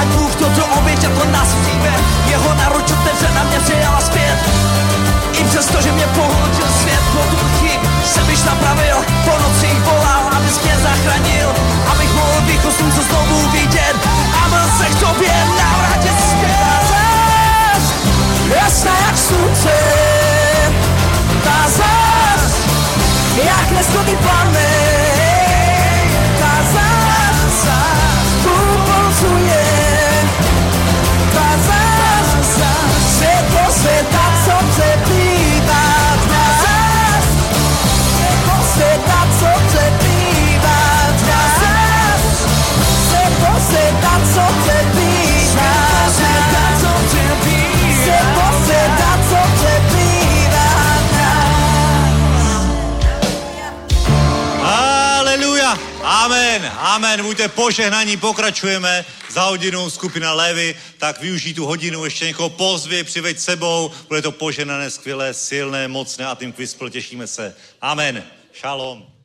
Ať Bůh toto oběť a to nás přijme Jeho naruč otevře na mě přijala zpět I přesto, že mě pohltil svět Potůrky jsem již napravil Po nocích volal, abys mě zachránil. Abych mohl východ slunce znovu vidět. A byl se k tobě navrátit zpět Jasná jak slunce Ta zas Jak neskutý plamen Amen, amen. Buďte požehnaní, pokračujeme za hodinu skupina Levy, tak využij tu hodinu, ještě někoho pozvě, přiveď sebou, bude to požehnané, skvělé, silné, mocné a tím kvispl, těšíme se. Amen. Shalom.